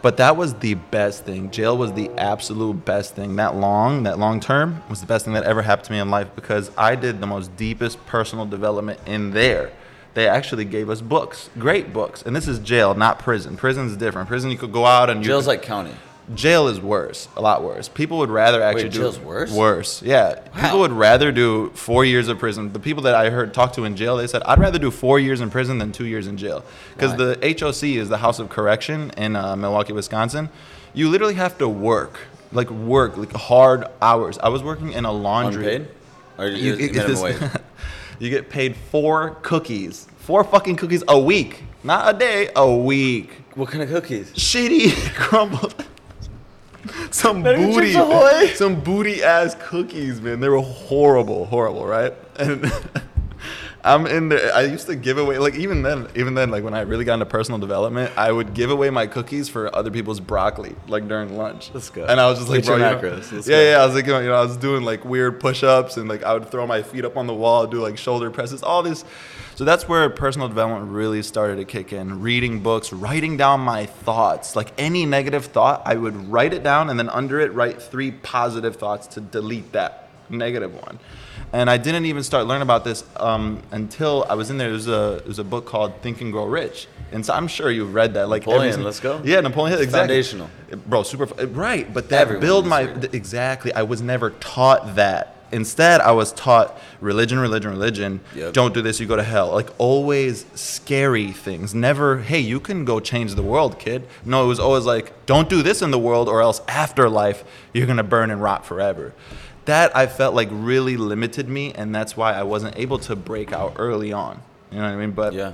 [SPEAKER 2] but that was the best thing. Jail was the absolute best thing. That long, that long term was the best thing that ever happened to me in life because I did the most deepest personal development in there. They actually gave us books, great books, and this is jail, not prison. Prison's different. Prison, you could go out and you
[SPEAKER 1] Jail's
[SPEAKER 2] could-
[SPEAKER 1] like county.
[SPEAKER 2] Jail is worse, a lot worse. People would rather actually do
[SPEAKER 1] jail's worse?
[SPEAKER 2] Worse, yeah.
[SPEAKER 1] Wow.
[SPEAKER 2] People would rather do four years of prison. The people that I heard talk to in jail, they said, "I'd rather do four years in prison than two years in jail," because the HOC is the House of Correction in uh, Milwaukee, Wisconsin. You literally have to work, like work, like hard hours. I was working in a laundry.
[SPEAKER 1] Unpaid? Or
[SPEAKER 2] You,
[SPEAKER 1] you,
[SPEAKER 2] get this- you get paid four cookies, four fucking cookies a week, not a day, a week
[SPEAKER 1] What kind of cookies?
[SPEAKER 2] shitty crumbled some booty,
[SPEAKER 1] Chips Ahoy?
[SPEAKER 2] some booty ass cookies, man. They were horrible, horrible, right? And I'm in there. I used to give away, like even then, even then, like when I really got into personal development, I would give away my cookies for other people's broccoli, like during lunch.
[SPEAKER 1] That's good.
[SPEAKER 2] And I was just like, bro, you know- yeah, yeah. I was like, you know, I was doing like weird push-ups and like I would throw my feet up on the wall, do like shoulder presses, all this. So that's where personal development really started to kick in. Reading books, writing down my thoughts. Like any negative thought, I would write it down and then under it write three positive thoughts to delete that negative one. And I didn't even start learning about this um, until I was in there. There was a there was a book called Think and Grow Rich, and so I'm sure you've read that. Like
[SPEAKER 1] Napoleon, let's go.
[SPEAKER 2] Yeah, Napoleon Hill, exactly.
[SPEAKER 1] Foundational.
[SPEAKER 2] bro. Super right, but that
[SPEAKER 1] Everyone
[SPEAKER 2] build my
[SPEAKER 1] it.
[SPEAKER 2] exactly. I was never taught that. Instead, I was taught religion, religion, religion.
[SPEAKER 1] Yep.
[SPEAKER 2] Don't do this, you go to hell. Like always scary things. Never, hey, you can go change the world, kid. No, it was always like, don't do this in the world or else afterlife, you're going to burn and rot forever. That I felt like really limited me, and that's why I wasn't able to break out early on. You know what I mean? But
[SPEAKER 1] Yeah.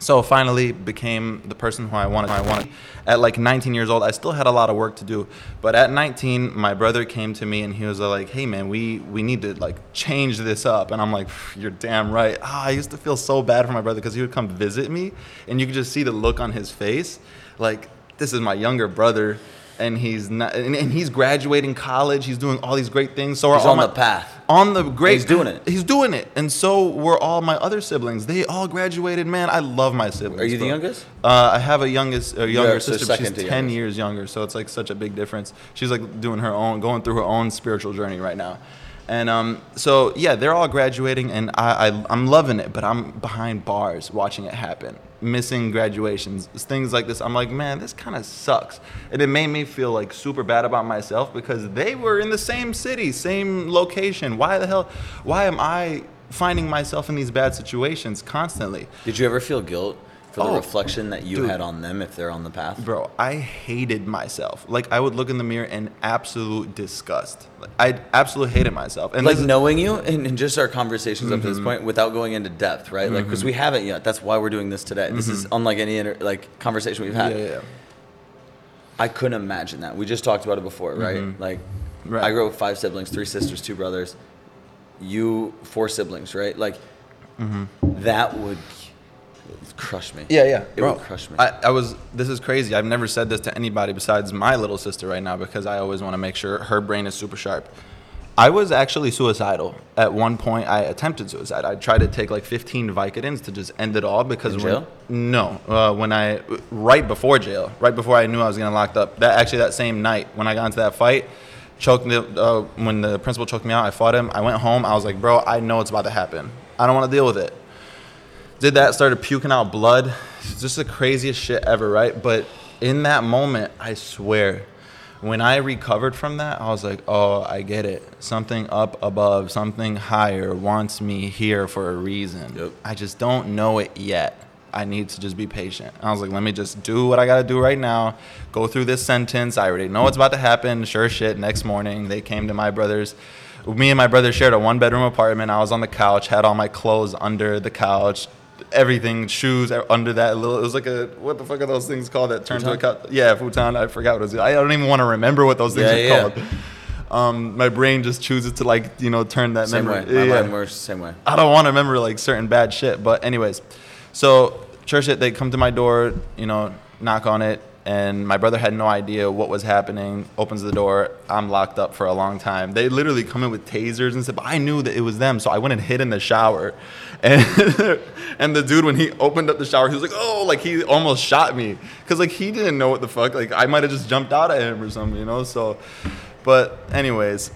[SPEAKER 2] so finally became the person who I wanted. I wanted. At like 19 years old, I still had a lot of work to do. But at 19, my brother came to me and he was like, "Hey man, we we need to like change this up." And I'm like, "You're damn right." Ah, I used to feel so bad for my brother because he would come visit me, and you could just see the look on his face, like this is my younger brother. And he's not, and, and he's graduating college. He's doing all these great things. So
[SPEAKER 1] He's on
[SPEAKER 2] my-
[SPEAKER 1] the path.
[SPEAKER 2] on the great
[SPEAKER 1] He's doing it.
[SPEAKER 2] he's doing it and so were all my other siblings they all graduated man i love my siblings
[SPEAKER 1] Are you the youngest?
[SPEAKER 2] uh, i have a youngest a younger sister but she's 10
[SPEAKER 1] youngest.
[SPEAKER 2] years younger so it's like such a big difference she's like doing her own going through her own spiritual journey right now and um, so yeah they're all graduating and I, I i'm loving it but i'm behind bars watching it happen missing graduations things like this. I'm like man this kind of sucks. And it made me feel like super bad about myself because they were in the same city same location. Why the hell why am i finding myself in these bad situations constantly?
[SPEAKER 1] Did you ever feel guilt for the
[SPEAKER 2] Oh,
[SPEAKER 1] reflection that you
[SPEAKER 2] dude.
[SPEAKER 1] had on them if they're on the path?
[SPEAKER 2] Bro, I hated myself. Like I would look in the mirror in absolute disgust. Like, I absolutely hated myself. And
[SPEAKER 1] like knowing you and, and just our conversations up to
[SPEAKER 2] Mm-hmm.
[SPEAKER 1] this point without going into depth, right? Like because we haven't yet. That's why we're doing this today. This is unlike any inter- like conversation we've had.
[SPEAKER 2] Mm-hmm. yeah, yeah,
[SPEAKER 1] I couldn't imagine that. We just talked about it before, right? Like,
[SPEAKER 2] Mm-hmm. Right.
[SPEAKER 1] I grew up with five siblings, three sisters, two brothers. You four siblings, right? Like, that would crush me.
[SPEAKER 2] Yeah, yeah,
[SPEAKER 1] It
[SPEAKER 2] bro.
[SPEAKER 1] would crush me.
[SPEAKER 2] I, I was. This is crazy. I've never said this to anybody besides my little sister right now because I always want to make sure her brain is super sharp. I was actually suicidal at one point. I attempted suicide. I tried to take like 15 Vicodins to just end it all because
[SPEAKER 1] In
[SPEAKER 2] when-
[SPEAKER 1] jail?
[SPEAKER 2] no, uh, when I right before jail, right before I knew I was getting locked up. That actually that same night when I got into that fight, choked the uh, when the principal choked me out. I fought him. I went home. I was like, bro, I know it's about to happen. I don't want to deal with it did that, started puking out blood. Just the craziest shit ever, right? But in that moment, I swear, when I recovered from that, I was like, oh, I get it. Something up above, something higher wants me here for a reason.
[SPEAKER 1] Yep.
[SPEAKER 2] I just don't know it yet. I need to just be patient. I was like, let me just do what I got to do right now. Go through this sentence. I already know what's about to happen. Sure shit. Next morning, they came to my brother's. Me and my brother shared a one bedroom apartment. I was on the couch, had all my clothes under the couch, everything, shoes under that little. It was like a what the fuck are those things called that turn to a couch? Yeah, futon. I forgot what it was. I don't even want to remember what those things
[SPEAKER 1] Yeah,
[SPEAKER 2] are
[SPEAKER 1] yeah.
[SPEAKER 2] called. Um, my brain just chooses to like you know turn that
[SPEAKER 1] same
[SPEAKER 2] memory.
[SPEAKER 1] way. My
[SPEAKER 2] Yeah.
[SPEAKER 1] mind works the same way.
[SPEAKER 2] I don't want to remember like certain bad shit. But anyways, so church it, they come to my door, you know, knock on it, and my brother had no idea what was happening. Opens the door, I'm locked up for a long time. They literally come in with tasers and stuff. But I knew that it was them, so I went and hid in the shower. And and the dude when he opened up the shower, he was like, oh, like he almost shot me because like he didn't know what the fuck. Like I might have just jumped out at him or something, you know. So, but anyways,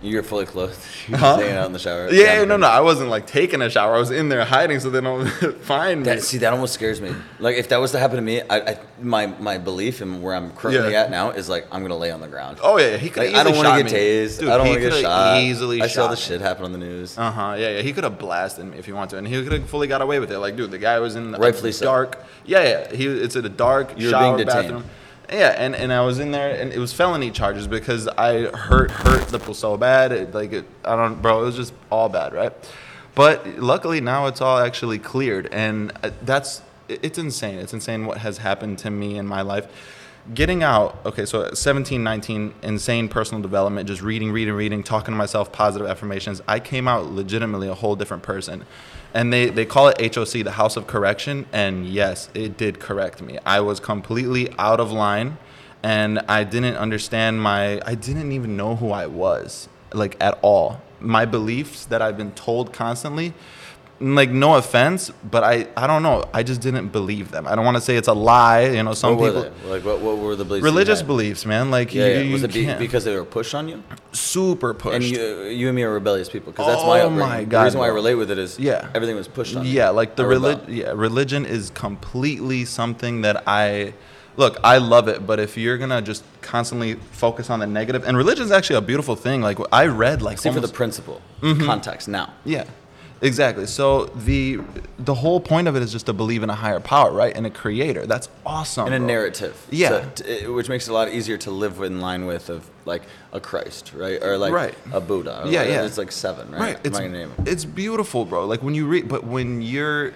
[SPEAKER 1] You're fully clothed. You're
[SPEAKER 2] Huh?
[SPEAKER 1] just hanging out in the shower.
[SPEAKER 2] yeah, no, no, I wasn't like taking a shower. I was in there hiding so they don't find me.
[SPEAKER 1] See, that almost scares me. Like, if that was to happen to me, I, I my my belief and where I'm currently
[SPEAKER 2] Yeah.
[SPEAKER 1] at now is like I'm gonna lay on the ground.
[SPEAKER 2] oh yeah, he could.
[SPEAKER 1] Like, I don't
[SPEAKER 2] want
[SPEAKER 1] to get tased. I don't want to get shot.
[SPEAKER 2] Easily,
[SPEAKER 1] I saw the shit happen on the news.
[SPEAKER 2] Uh huh. Yeah, yeah. He could have blasted me if he wanted to, and he could have fully got away with it. Like, dude, the guy was in a
[SPEAKER 1] Rightfully so.
[SPEAKER 2] dark. Yeah, yeah. He it's in a dark
[SPEAKER 1] You're
[SPEAKER 2] shower
[SPEAKER 1] being detained.
[SPEAKER 2] bathroom. Yeah, and, and I was in there, and it was felony charges because I hurt hurt the people so bad. It, like, it, I don't, bro. It was just all bad, right? But luckily now it's all actually cleared, and uh, that's it's insane. It's insane what has happened to me in my life. Getting out okay so at 17 19 insane personal development just reading reading reading talking to myself positive affirmations i came out legitimately a whole different person. And they, they call it hoc the house of correction and yes it did correct me. I was completely out of line and i didn't understand my i didn't even know who i was like at all. My beliefs that i've been told constantly like no offense, but I I don't know. I just didn't believe them. I don't want to say it's a lie. You know, some
[SPEAKER 1] what
[SPEAKER 2] people?
[SPEAKER 1] Like what, what were the beliefs?
[SPEAKER 2] religious beliefs, man. Like
[SPEAKER 1] Yeah,
[SPEAKER 2] you,
[SPEAKER 1] yeah.
[SPEAKER 2] you
[SPEAKER 1] Was it be, because they were pushed on you?
[SPEAKER 2] super pushed.
[SPEAKER 1] And you, you and me are rebellious people because that's my
[SPEAKER 2] Oh
[SPEAKER 1] upbringing.
[SPEAKER 2] my
[SPEAKER 1] the reason why I relate with it is
[SPEAKER 2] Yeah.
[SPEAKER 1] everything was pushed on me.
[SPEAKER 2] yeah, like the religion. Yeah, religion is completely something that I look. I love it, but if you're gonna just constantly focus on the negative, and religion is actually a beautiful thing. Like I read, like
[SPEAKER 1] See for the principle,
[SPEAKER 2] Mm-hmm.
[SPEAKER 1] context now.
[SPEAKER 2] Yeah, exactly. So the the whole point of it is just to believe in a higher power, right? In a creator. That's awesome.
[SPEAKER 1] in a
[SPEAKER 2] bro.
[SPEAKER 1] narrative.
[SPEAKER 2] Yeah.
[SPEAKER 1] So, t- which makes it a lot easier to live in line with of like a Christ, right? Or like
[SPEAKER 2] Right.
[SPEAKER 1] a Buddha.
[SPEAKER 2] Yeah, yeah.
[SPEAKER 1] It's like seven, right?
[SPEAKER 2] Right. It's,
[SPEAKER 1] not gonna name 'em.
[SPEAKER 2] it's beautiful, bro. Like when you read, but when you're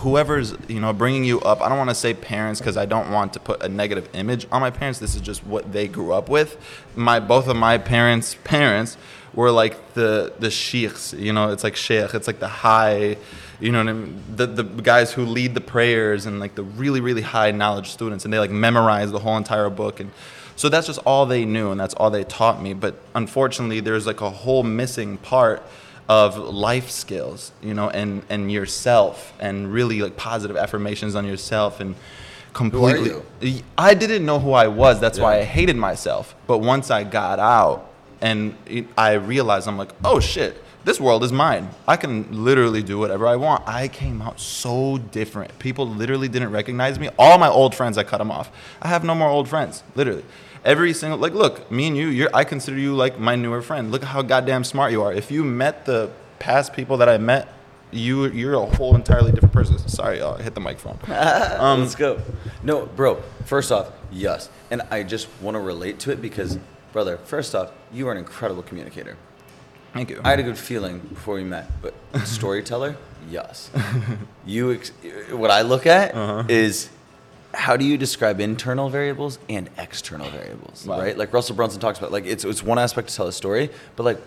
[SPEAKER 2] whoever's you know bringing you up, I don't want to say parents because I don't want to put a negative image on my parents. This is just what they grew up with. My both of my parents' parents were like the the sheikhs. You know, it's like sheikh. It's like the high. You know what I mean? The the guys who lead the prayers and like the really really high knowledge students, and they like memorize the whole entire book and. So that's just all they knew, and that's all they taught me. But unfortunately, there's like a whole missing part of life skills, you know, and and yourself, and really like positive affirmations on yourself, and completely. I didn't know who I was. That's why I hated myself. But once I got out, and it, I realized, I'm like, oh shit. This world is mine. I can literally do whatever I want. I came out so different. People literally didn't recognize me. All my old friends, I cut them off. I have no more old friends. Literally, every single like, look, me and you, you're. I consider you like my newer friend. Look at how goddamn smart you are. If you met the past people that I met, you you're a whole entirely different person. Sorry, y'all, I hit the microphone. Um,
[SPEAKER 1] Let's go. No, bro. First off, yes, and I just want to relate to it because, brother. First off, you are an incredible communicator.
[SPEAKER 2] Thank you.
[SPEAKER 1] I had a good feeling before we met, but storyteller, yes. You, ex- what I look at
[SPEAKER 2] Uh-huh.
[SPEAKER 1] is how do you describe internal variables and external variables,
[SPEAKER 2] Wow.
[SPEAKER 1] right? Like Russell Brunson talks about, like it's it's one aspect to tell a story, but like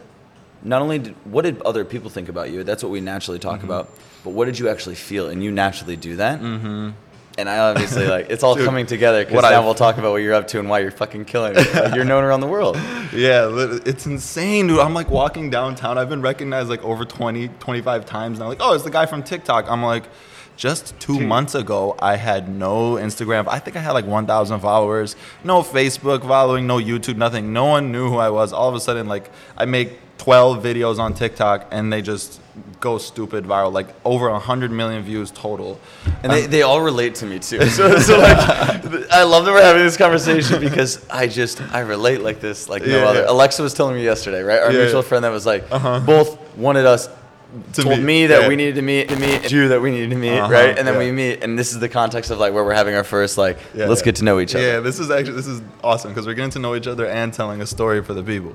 [SPEAKER 1] not only did, what did other people think about you? That's what we naturally talk
[SPEAKER 2] Mm-hmm.
[SPEAKER 1] about, but what did you actually feel? And you naturally do that. Mm-hmm. And I obviously like it's all
[SPEAKER 2] Dude,
[SPEAKER 1] coming together because now
[SPEAKER 2] I-
[SPEAKER 1] we'll talk about what you're up to and why you're fucking killing it. Like, you're known around the world.
[SPEAKER 2] Yeah, it's insane, dude. I'm like walking downtown. I've been recognized like over 20, 25 times now. Like, oh, it's the guy from TikTok. I'm like, just two months ago, I had no Instagram. I think I had like 1,000 followers, no Facebook following, no YouTube, nothing. No one knew who I was. All of a sudden, like, I make 12 videos on TikTok and they just go stupid viral, like over 100 million views total.
[SPEAKER 1] And they, they all relate to me too. So, so like, I love that we're having this conversation because I just I relate like this like no
[SPEAKER 2] Yeah,
[SPEAKER 1] other.
[SPEAKER 2] yeah.
[SPEAKER 1] Alexa was telling me yesterday, right? Our
[SPEAKER 2] Yeah,
[SPEAKER 1] mutual friend that was like both wanted us
[SPEAKER 2] To
[SPEAKER 1] told
[SPEAKER 2] meet,
[SPEAKER 1] me that we needed to meet to meet you that we needed to meet,
[SPEAKER 2] Uh-huh,
[SPEAKER 1] right? And then we meet, and this is the context of like where we're having our first like let's get to know each other.
[SPEAKER 2] Yeah, this is actually this is awesome because we're getting to know each other and telling a story for the people.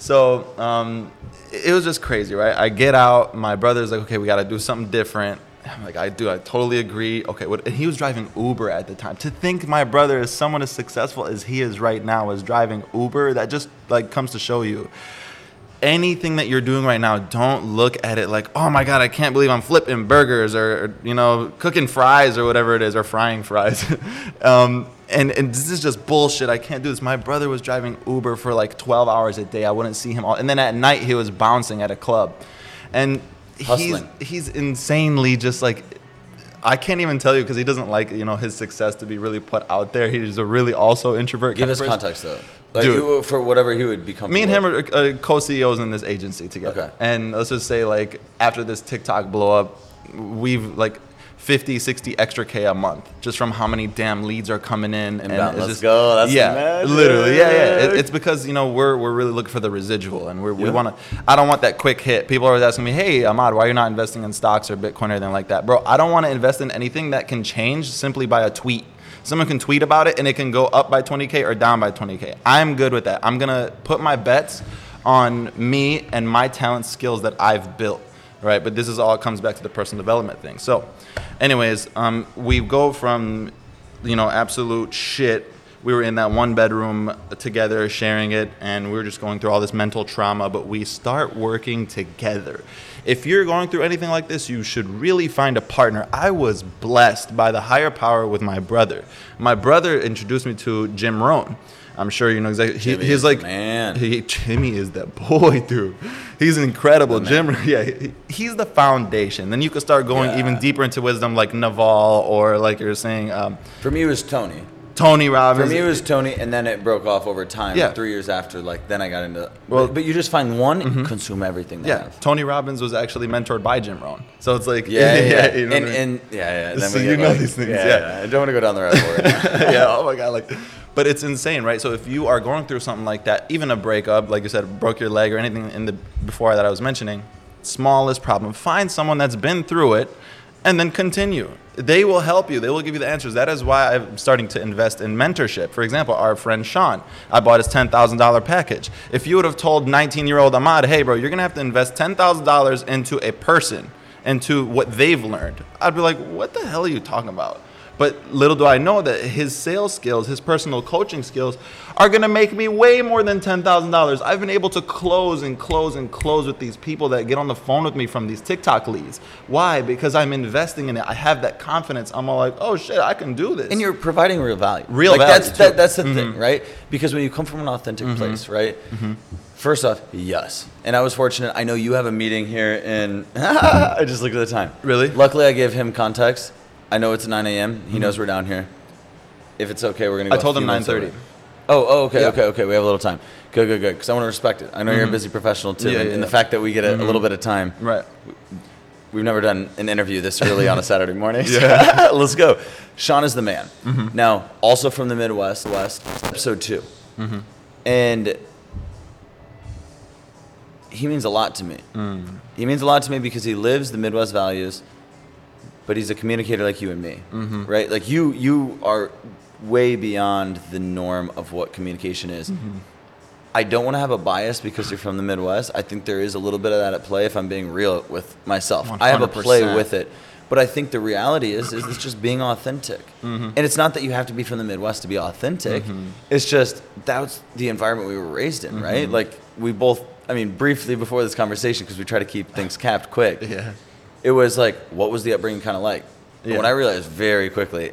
[SPEAKER 2] So um, it was just crazy, right? I get out, my brother's like, okay, we got to do something different. I'm like, I do, I totally agree. Okay, what? And he was driving Uber at the time. To think my brother is someone as successful as he is right now is driving Uber, that just like comes to show you anything that you're doing right now, don't look at it like, oh my God, I can't believe I'm flipping burgers or, or, you know, cooking fries or whatever it is, or frying fries. um, and, and this is just bullshit. I can't do this. My brother was driving Uber for like 12 hours a day. I wouldn't see him all. And then at night, he was bouncing at a club. And he's,
[SPEAKER 1] Hustling.
[SPEAKER 2] he's insanely just like, I can't even tell you because he doesn't like, you know, his success to be really put out there. He's a really also introvert.
[SPEAKER 1] Give us
[SPEAKER 2] person.
[SPEAKER 1] context though, like
[SPEAKER 2] Dude.
[SPEAKER 1] you- for whatever he would become.
[SPEAKER 2] Me and him are uh, co-CEOs in this agency together.
[SPEAKER 1] Okay.
[SPEAKER 2] And let's just say like after this TikTok blow up, we've like 50, 60 extra K a month just from how many damn leads are coming in.
[SPEAKER 1] And,
[SPEAKER 2] it's
[SPEAKER 1] let's go, that's
[SPEAKER 2] yeah,
[SPEAKER 1] magic.
[SPEAKER 2] literally, yeah, yeah. It, it's because you know we're we're really looking for the residual, and we're, we want to. I don't want that quick hit. People are always asking me, "Hey, Amad, why are you not investing in stocks or Bitcoin or anything like that, bro?" I don't want to invest in anything that can change simply by a tweet. Someone can tweet about it and it can go up by 20k or down by 20k. I'm good with that. I'm gonna put my bets on me and my talent skills that I've built, right? But this is all comes back to the personal development thing. So, anyways, um, we go from you know absolute shit. We were in that one bedroom together sharing it and we were just going through all this mental trauma but we start working together. If you're going through anything like this you should really find a partner. I was blessed by the higher power with my brother. My brother introduced me to jim rohn I'm sure you know exactly. He, he's like,
[SPEAKER 1] man.
[SPEAKER 2] he, Jimmy is that boy, dude. He's incredible. Jim, yeah, he- he's the foundation. Then you could start going
[SPEAKER 1] Yeah.
[SPEAKER 2] even deeper into wisdom, like Naval, or like you're saying, um,
[SPEAKER 1] For me, it was Tony.
[SPEAKER 2] Tony Robbins.
[SPEAKER 1] For me, it was Tony, and then it broke off over time.
[SPEAKER 2] Yeah.
[SPEAKER 1] Three years after, like, then I got into.
[SPEAKER 2] Well-
[SPEAKER 1] but, but you just find one and consume everything.
[SPEAKER 2] Yeah,
[SPEAKER 1] have.
[SPEAKER 2] Tony Robbins was actually mentored by Jim Rohn. So it's like,
[SPEAKER 1] Yeah, yeah, yeah.
[SPEAKER 2] you know
[SPEAKER 1] and,
[SPEAKER 2] I mean?
[SPEAKER 1] and yeah, yeah. Then
[SPEAKER 2] So you know
[SPEAKER 1] like-
[SPEAKER 2] these things,
[SPEAKER 1] Yeah,
[SPEAKER 2] yeah.
[SPEAKER 1] yeah. I don't want to go down the rabbit hole. Right
[SPEAKER 2] yeah, oh my god, like, but it's insane, right? So if you are going through something like that, even a breakup, like you said, broke your leg or anything in the before that I was mentioning, smallest problem, find someone that's been through it, and then continue. They will help you. They will give you the answers. That is why I'm starting to invest in mentorship. For example, our friend Sean, I bought his ten thousand dollar package. If you would have told 19 year old Amad, hey bro, you're gonna have to invest ten thousand dollars into a person, into what they've learned, I'd be like, what the hell are you talking about? But little do I know that his sales skills, his personal coaching skills, are going to make me way more than $10,000. I've been able to close and close and close with these people that get on the phone with me from these TikTok leads. Why? Because I'm investing in it. I have that confidence. I'm all like, oh shit, I can do this.
[SPEAKER 1] and you're providing real value.
[SPEAKER 2] Real
[SPEAKER 1] like
[SPEAKER 2] value,
[SPEAKER 1] That's.
[SPEAKER 2] Mm-hmm.
[SPEAKER 1] that, that's the thing, right? Because when you come from an authentic place, right? First off, yes. And I was fortunate. I know you have a meeting here in. I just looked at the time.
[SPEAKER 2] Really?
[SPEAKER 1] Luckily, I gave him context. I know it's 9 a.m. He knows we're down here. If it's okay, we're gonna. Go
[SPEAKER 2] Mm-hmm. I told him
[SPEAKER 1] minutes
[SPEAKER 2] 9:30.
[SPEAKER 1] over. Oh, oh, okay,
[SPEAKER 2] Yeah.
[SPEAKER 1] okay, okay. We have a little time. Good, good, good. Because I want to respect it. I know you're a busy professional too,
[SPEAKER 2] Mm-hmm. Yeah,
[SPEAKER 1] and,
[SPEAKER 2] yeah,
[SPEAKER 1] and the
[SPEAKER 2] yeah.
[SPEAKER 1] fact that we get a, a little bit of time.
[SPEAKER 2] right.
[SPEAKER 1] We've never done an interview this early on a Saturday morning. Let's go. Sean is the man.
[SPEAKER 2] Mm-hmm.
[SPEAKER 1] Now, also from the Midwest, West, episode 2
[SPEAKER 2] Mm-hmm.
[SPEAKER 1] And he means a lot to me.
[SPEAKER 2] Mm.
[SPEAKER 1] He means a lot to me because he lives the Midwest values, but he's a communicator like you and me,
[SPEAKER 2] Mm-hmm.
[SPEAKER 1] right? Like you, you are way beyond the norm of what communication is.
[SPEAKER 2] Mm-hmm.
[SPEAKER 1] I don't want to have a bias because you're from the Midwest. I think there is a little bit of that at play if I'm being real with myself. I have a play with it. But I think the reality is is it's just being authentic.
[SPEAKER 2] Mm-hmm.
[SPEAKER 1] And it's not that you have to be from the Midwest to be authentic. It's just that's the environment we were raised in, right?
[SPEAKER 2] Mm-hmm.
[SPEAKER 1] Like we both I mean briefly before this conversation because we try to keep things capped quick.
[SPEAKER 2] Yeah.
[SPEAKER 1] It was like what was the upbringing kind of like?
[SPEAKER 2] Yeah.
[SPEAKER 1] what I realized very quickly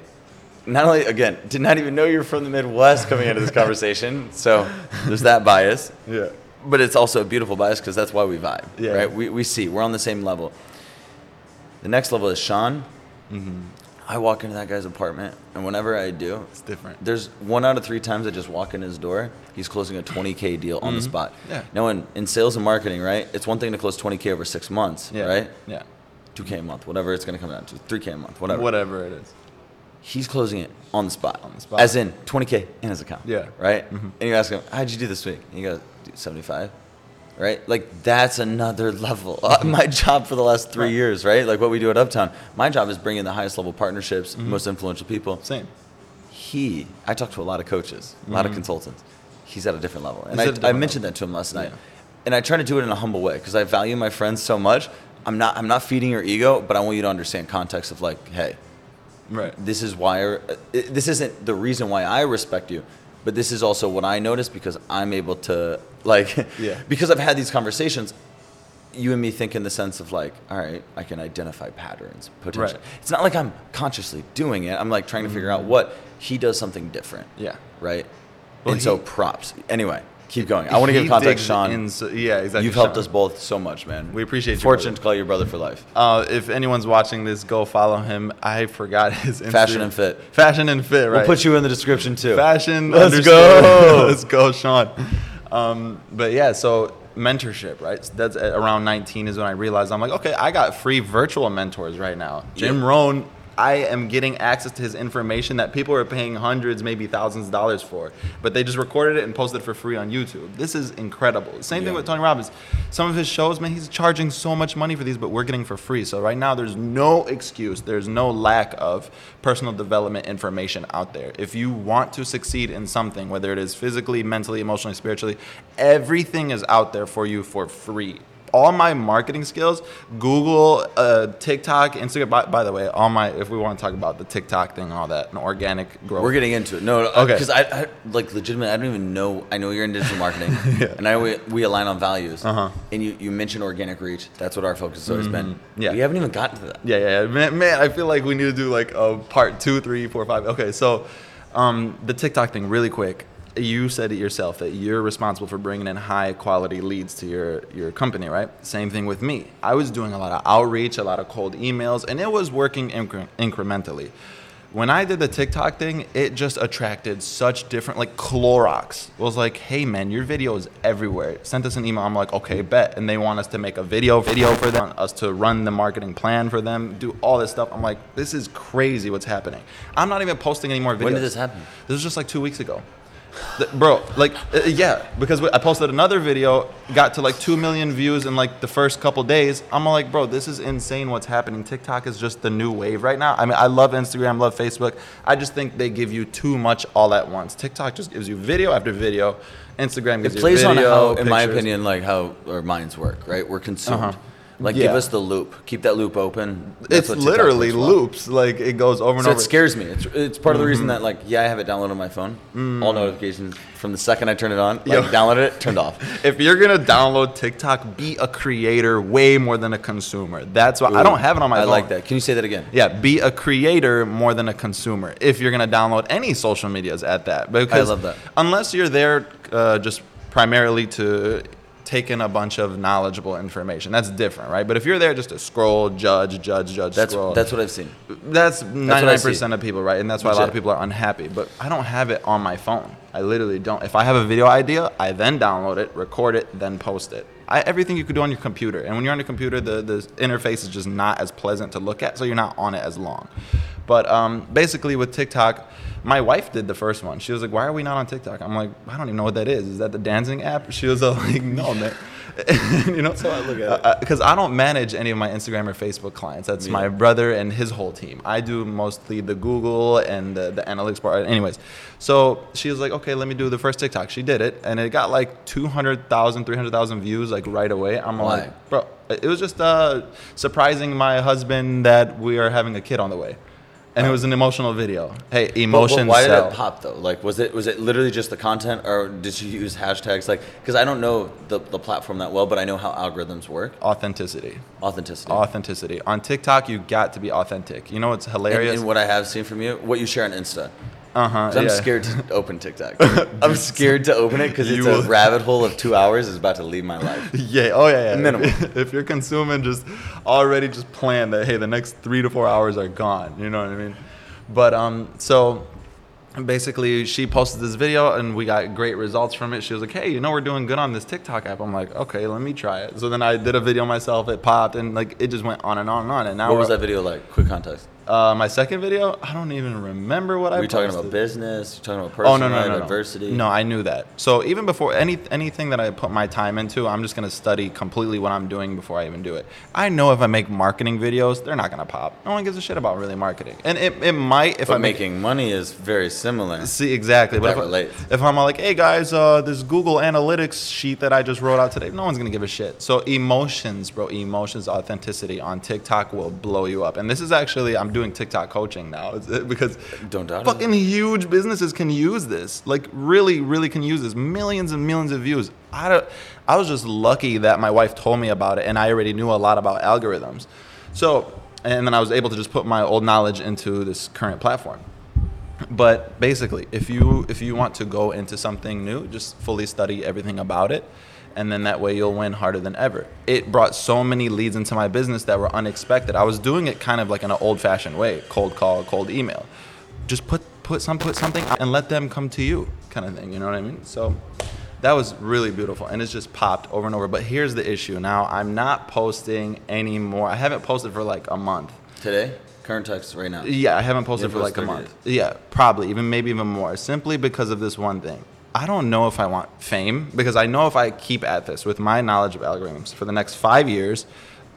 [SPEAKER 1] not only again did not even know you're from the Midwest coming into this conversation. So there's that bias
[SPEAKER 2] Yeah.
[SPEAKER 1] but it's also a beautiful bias because that's why we vibe.
[SPEAKER 2] Yeah.
[SPEAKER 1] Right? We, we see we're on the same level. The next level is Sean.
[SPEAKER 2] Mm-hmm.
[SPEAKER 1] I walk into that guy's apartment, and whenever I do,
[SPEAKER 2] It's different.
[SPEAKER 1] there's one out of three times I just walk in his door, he's closing a 20k deal on the spot.
[SPEAKER 2] Mm-hmm. Yeah.
[SPEAKER 1] Now, in, in sales and marketing, right? It's one thing to close 20k over six months,
[SPEAKER 2] Yeah.
[SPEAKER 1] right?
[SPEAKER 2] Yeah.
[SPEAKER 1] 2k a month, whatever it's going to come down to, 3k a month, whatever.
[SPEAKER 2] Whatever it is.
[SPEAKER 1] He's closing it on the spot.
[SPEAKER 2] On the spot.
[SPEAKER 1] As in 20K in his account.
[SPEAKER 2] Yeah.
[SPEAKER 1] Right?
[SPEAKER 2] Mhm.
[SPEAKER 1] And you ask him, how'd you do this week? And he goes, 75. Right? Like, that's another level. Uh, my job for the last three
[SPEAKER 2] Right.
[SPEAKER 1] years, right? Like what we do at Uptown, my job is bringing the highest level partnerships, most influential people.
[SPEAKER 2] Same.
[SPEAKER 1] He, I talk to a lot of coaches, a lot of consultants. He's at a different level. And I,
[SPEAKER 2] different
[SPEAKER 1] I mentioned
[SPEAKER 2] level.
[SPEAKER 1] that to him last night.
[SPEAKER 2] Yeah.
[SPEAKER 1] And I try to do it in a humble way because I value my friends so much. I'm not, I'm not feeding your ego, but I want you to understand context of like, hey,
[SPEAKER 2] Right.
[SPEAKER 1] this is why uh, this isn't the reason why I respect you, but this is also what I notice because I'm able to like
[SPEAKER 2] Yeah.
[SPEAKER 1] because I've had these conversations. You and me think in the sense of like, all right, I can identify patterns potentially.
[SPEAKER 2] Right.
[SPEAKER 1] It's not like I'm consciously doing it. I'm like trying to figure out what he does something different.
[SPEAKER 2] Yeah.
[SPEAKER 1] Right.
[SPEAKER 2] Well,
[SPEAKER 1] and so props. Anyway, keep going. I want to give
[SPEAKER 2] digs
[SPEAKER 1] Sean.
[SPEAKER 2] yeah, exactly.
[SPEAKER 1] You've helped
[SPEAKER 2] Sean.
[SPEAKER 1] us both so much, man.
[SPEAKER 2] We appreciate you,
[SPEAKER 1] Fortunate
[SPEAKER 2] brother.
[SPEAKER 1] to call your brother for life.
[SPEAKER 2] Uh, if anyone's watching this, go follow him. I forgot his Instagram.
[SPEAKER 1] Fashion and Fit.
[SPEAKER 2] Fashion and fit. Right.
[SPEAKER 1] We'll put you in the description too.
[SPEAKER 2] Fashion.
[SPEAKER 1] Let's go.
[SPEAKER 2] Let's go, Sean. Um, but yeah, so mentorship, right? So that's around 19 is when I realized I'm like, okay, I got free virtual mentors right now. Jim
[SPEAKER 1] Yeah.
[SPEAKER 2] Rohn, I am getting access to his information that people are paying hundreds, maybe thousands of dollars for, but they just recorded it and posted it for free on YouTube. This is incredible. Same thing with Tony Robbins. Some of his shows, man, he's charging so much money for these, but we're getting for free. So right now, there's no excuse. There's no lack of personal development information out there. If you want to succeed in something, whether it is physically, mentally, emotionally, spiritually, everything is out there for you for free. All my marketing skills, Google, uh, TikTok, Instagram. By, by the way, all my if we want to talk about the TikTok thing and all that, and organic growth.
[SPEAKER 1] We're getting into it. No, no
[SPEAKER 2] Okay.
[SPEAKER 1] Because I, I like legitimately, I don't even know. I know you're in digital marketing, yeah. and I we, we align on values.
[SPEAKER 2] Uh-huh.
[SPEAKER 1] And you, you mentioned organic reach. That's what our focus has always been.
[SPEAKER 2] Mm-hmm. Yeah.
[SPEAKER 1] We haven't even gotten to that.
[SPEAKER 2] Yeah, yeah, yeah. Man, man, I feel like we need to do like a part two, three, four, five. Okay, so um, the TikTok thing, really quick. You said it yourself that you're responsible for bringing in high quality leads to your your company, right? Same thing with me. I was doing a lot of outreach, a lot of cold emails, and it was working incre- incrementally. When I did the TikTok thing, it just attracted such different, like Clorox was like, "Hey man, your video is everywhere." Sent us an email. I'm like, "Okay, bet." And they want us to make a video, video for them, us to run the marketing plan for them, do all this stuff. I'm like, "This is crazy. What's happening?" I'm not even posting any more videos.
[SPEAKER 1] When did this happen?
[SPEAKER 2] This was just like two weeks ago. The- bro, like, uh, yeah, because I posted another video, got to like 2 million views in like the first couple days. I'm like, bro, this is insane what's happening. TikTok is just the new wave right now. I mean, I love Instagram, love Facebook. I just think they give you too much all at once. TikTok just gives you video after video. Instagram gives
[SPEAKER 1] It
[SPEAKER 2] you
[SPEAKER 1] plays on
[SPEAKER 2] video,
[SPEAKER 1] how, in my opinion, like how our minds work. Right? We're consumed.
[SPEAKER 2] Uh-huh.
[SPEAKER 1] Like,
[SPEAKER 2] Yeah.
[SPEAKER 1] give us the loop. Keep that loop open. That's
[SPEAKER 2] It's literally loops. Like, it goes over and
[SPEAKER 1] So
[SPEAKER 2] over.
[SPEAKER 1] it scares me. It's, it's part of the
[SPEAKER 2] Mm-hmm.
[SPEAKER 1] reason that like yeah, I have it downloaded on my phone. All notifications from the second I turn it on. Like
[SPEAKER 2] Yo.
[SPEAKER 1] downloaded it, turned off.
[SPEAKER 2] if you're gonna download TikTok, be a creator way more than a consumer. That's why I don't have it on my phone.
[SPEAKER 1] I
[SPEAKER 2] phone.
[SPEAKER 1] like that. Can you say that again?
[SPEAKER 2] Yeah, be a creator more than a consumer. If you're gonna download any social medias at that, because
[SPEAKER 1] love that.
[SPEAKER 2] unless you're there uh, just primarily to take in a bunch of knowledgeable information, that's different, right? But if you're there just to scroll, judge, judge, judge,
[SPEAKER 1] That's
[SPEAKER 2] scroll,
[SPEAKER 1] that's what I've seen.
[SPEAKER 2] that's ninety nine
[SPEAKER 1] see.
[SPEAKER 2] percent of people, right? And that's why a lot of people are unhappy. But I don't have it on my phone. I literally don't. If I have a video idea, I then download it, record it, then post it. I, everything you could do on your computer. And when you're on your computer, the, the interface is just not as pleasant to look at, so you're not on it as long. But um, basically, with TikTok, my wife did the first one. She was like, "Why are we not on TikTok?" I'm like, "I don't even know what that is. Is that the dancing app?" She was uh, like, "No, man." you know, so
[SPEAKER 1] I look at
[SPEAKER 2] because I don't manage any of my Instagram or Facebook clients. That's
[SPEAKER 1] Me
[SPEAKER 2] my brother and his whole team. I do mostly the Google and the, the analytics part. Anyways, so she was like, okay, let me do the first TikTok. She did it, and it got like 200,000, 300,000 views like right away. I'm
[SPEAKER 1] Why?
[SPEAKER 2] like, bro, it was just uh, surprising my husband that we are having a kid on the way. And it was an emotional video. Hey,
[SPEAKER 1] But- but
[SPEAKER 2] emotions
[SPEAKER 1] why did it pop though? Like, was it was it literally just the content, or did she use hashtags? Like, because I don't know the, the platform that well, but I know how algorithms work.
[SPEAKER 2] Authenticity.
[SPEAKER 1] Authenticity.
[SPEAKER 2] Authenticity. On TikTok, you got to be authentic. You know what's
[SPEAKER 1] and,
[SPEAKER 2] hilarious?
[SPEAKER 1] and what I have seen from you, what you share on Insta.
[SPEAKER 2] Uh huh.
[SPEAKER 1] I'm scared to open TikTok. I'm scared to open it because it's
[SPEAKER 2] You
[SPEAKER 1] a rabbit hole of two hours is about to leave my life.
[SPEAKER 2] Yeah. Oh yeah. yeah.
[SPEAKER 1] Minimum.
[SPEAKER 2] if you're consuming, just already just plan that. Hey, the next three to four hours are gone. You know what I mean? But um, so basically, she posted this video, and we got great results from it. She was like, "Hey, you know, we're doing good on this TikTok app." I'm like, "Okay, let me try it." So then I did a video myself. It popped, and like it just went on and on and on. And now
[SPEAKER 1] What was that video like? Quick context.
[SPEAKER 2] Uh, my second video, I don't even remember what I.
[SPEAKER 1] Were you talking about business? You talking about personal
[SPEAKER 2] Oh no no
[SPEAKER 1] life,
[SPEAKER 2] no no
[SPEAKER 1] adversity?
[SPEAKER 2] No, I knew that. So even before any anything that I put my time into, I'm just gonna study completely what I'm doing before I even do it. I know if I make marketing videos, they're not gonna pop. No one gives a shit about really marketing, and it, it might if
[SPEAKER 1] But
[SPEAKER 2] I'm
[SPEAKER 1] making money is very similar.
[SPEAKER 2] See exactly, but
[SPEAKER 1] That
[SPEAKER 2] if,
[SPEAKER 1] relates.
[SPEAKER 2] if I'm like, hey guys, uh, this Google Analytics sheet that I just wrote out today, no one's gonna give a shit. So emotions, bro, emotions, authenticity on TikTok will blow you up. And this is actually, I'm doing TikTok coaching now because
[SPEAKER 1] Don't doubt it.
[SPEAKER 2] fucking huge businesses can use this. Like really, really can use this. Millions and millions of views. I don't, I was just lucky that my wife told me about it, and I already knew a lot about algorithms. So, and then I was able to just put my old knowledge into this current platform. But basically, if you if you want to go into something new, just fully study everything about it, and then that way you'll win harder than ever. It brought so many leads into my business that were unexpected. I was doing it kind of like in an old-fashioned way, cold call, cold email. Just put put some put something and let them come to you, kind of thing. You know what I mean? So that was really beautiful, and it's just popped over and over. But here's the issue: now I'm not posting anymore. I haven't posted for like a month.
[SPEAKER 1] Today, current text right now.
[SPEAKER 2] Yeah, I haven't posted for like a month.
[SPEAKER 1] 30
[SPEAKER 2] Yeah, probably even maybe even more. Simply because of this one thing. I don't know if I want fame because I know if I keep at this with my knowledge of algorithms for the next five years,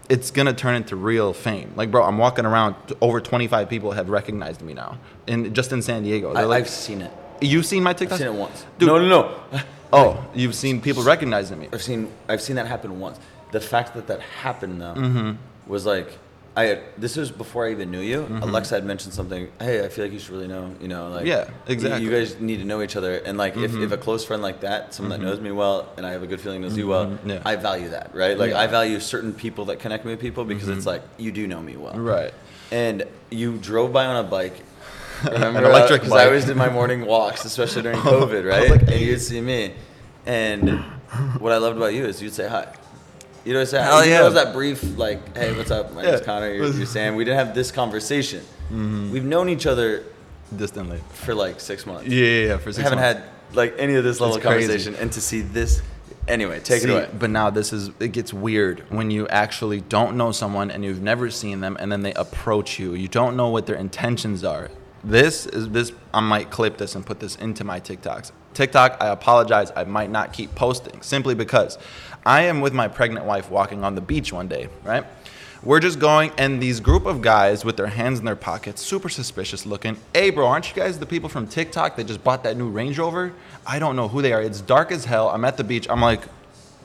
[SPEAKER 2] it's gonna turn into real fame. Like, bro, I'm walking around. Over 25 people have recognized me now, in just in San Diego. They're
[SPEAKER 1] I,
[SPEAKER 2] like,
[SPEAKER 1] I've seen it.
[SPEAKER 2] you've seen my TikTok?
[SPEAKER 1] I've seen it once.
[SPEAKER 2] Dude.
[SPEAKER 1] No, no, no.
[SPEAKER 2] Oh, you've seen people recognizing me.
[SPEAKER 1] I've seen I've seen that happen once. the fact that that happened though
[SPEAKER 2] Mm-hmm.
[SPEAKER 1] was like I had, this was before I even knew you. Alexa had mentioned something. Hey, I feel like you should really know. You know, like
[SPEAKER 2] Yeah, exactly.
[SPEAKER 1] You, guys need to know each other, and like if, if a close friend like that, someone that knows me well, and I have a good feeling knows you well,
[SPEAKER 2] Mm-hmm. Yeah.
[SPEAKER 1] I value that, right? Like
[SPEAKER 2] Yeah.
[SPEAKER 1] I value certain people that connect me with people because it's like you do know me well,
[SPEAKER 2] Right.
[SPEAKER 1] And you drove by on a bike. Remember,
[SPEAKER 2] An electric
[SPEAKER 1] Because I always did my morning walks, especially during COVID, right?
[SPEAKER 2] like,
[SPEAKER 1] and you'd see me, and what I loved about you is you'd say hi. You'd always say hi.
[SPEAKER 2] Hell
[SPEAKER 1] Even
[SPEAKER 2] yeah.
[SPEAKER 1] was that brief, like, hey, what's up? My name's
[SPEAKER 2] Yeah.
[SPEAKER 1] Conor. You're, you're Sam. We didn't have this conversation. Mm-hmm. We've known each other
[SPEAKER 2] Distantly.
[SPEAKER 1] for like six months.
[SPEAKER 2] Yeah, yeah, yeah. For six.
[SPEAKER 1] We haven't
[SPEAKER 2] months.
[SPEAKER 1] had like any of this level
[SPEAKER 2] It's
[SPEAKER 1] of
[SPEAKER 2] crazy.
[SPEAKER 1] conversation, and to see this, anyway, take
[SPEAKER 2] See,
[SPEAKER 1] it away.
[SPEAKER 2] But now this is it gets weird when you actually don't know someone and you've never seen them and then they approach you. You don't know what their intentions are. This is this I might clip this and put this into my TikToks. TikTok, I apologize, I might not keep posting simply because I am with my pregnant wife walking on the beach one day, right? We're just going, and these group of guys with their hands in their pockets, super suspicious looking. Hey, bro, aren't you guys the people from TikTok that just bought that new Range Rover? I don't know who they are. It's dark as hell. I'm at the beach. I'm like,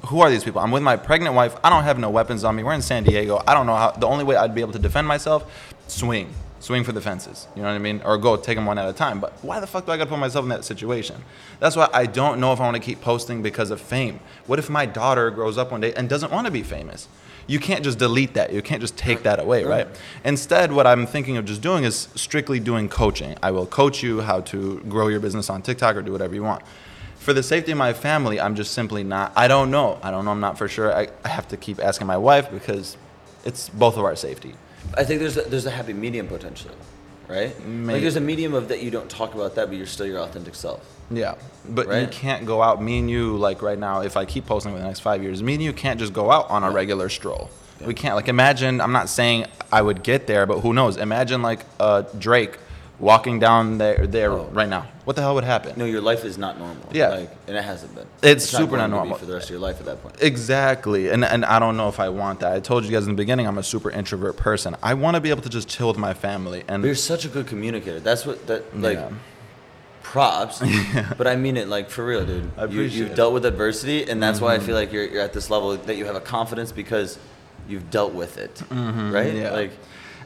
[SPEAKER 2] who are these people? I'm with my pregnant wife. I don't have no weapons on me. We're in San Diego. I don't know how. The only way I'd be able to defend myself, swing, swing for the fences. You know what I mean? Or go take them one at a time. But why the fuck do I gotta put myself in that situation? That's why I don't know if I want to keep posting because of fame. What if my daughter grows up one day and doesn't want to be famous? You can't just delete that. You can't just take that away, right? Instead, what I'm thinking of just doing is strictly doing coaching. I will coach you how to grow your business on TikTok or do whatever you want for the safety of my family, I'm just simply not. I don't know. I don't know. I'm not for sure. I, I have to keep asking my wife because it's both of our safety.
[SPEAKER 1] I think there's a, there's a happy medium potentially, right?
[SPEAKER 2] Maybe.
[SPEAKER 1] Like there's a medium of that you don't talk about that, but you're still your authentic self.
[SPEAKER 2] Yeah, but you can't go out. Me and you, like right now, if I keep posting for the next five years, me and you can't just go out on a regular stroll. We can't. Like, imagine. I'm not saying I would get there, but who knows? Imagine like uh, Drake walking down there there
[SPEAKER 1] Oh.
[SPEAKER 2] right now. What the hell would happen?
[SPEAKER 1] No, your life is not normal.
[SPEAKER 2] Yeah.
[SPEAKER 1] Like, and it hasn't been.
[SPEAKER 2] It's super
[SPEAKER 1] going
[SPEAKER 2] not normal.
[SPEAKER 1] for the rest of your life at that point.
[SPEAKER 2] Exactly. And and I don't know if I want that. I told you guys in the beginning I'm a super introvert person. I want to be able to just chill with my family and
[SPEAKER 1] But you're such a good communicator. That's what that like.
[SPEAKER 2] Yeah.
[SPEAKER 1] Props, but I mean it like for real, dude.
[SPEAKER 2] I
[SPEAKER 1] you,
[SPEAKER 2] appreciate
[SPEAKER 1] you've
[SPEAKER 2] it. Mm-hmm.
[SPEAKER 1] dealt with adversity, and that's why I feel like you're, you're at this level that you have a confidence because you've dealt with it, right?
[SPEAKER 2] Mm-hmm. Yeah.
[SPEAKER 1] Like,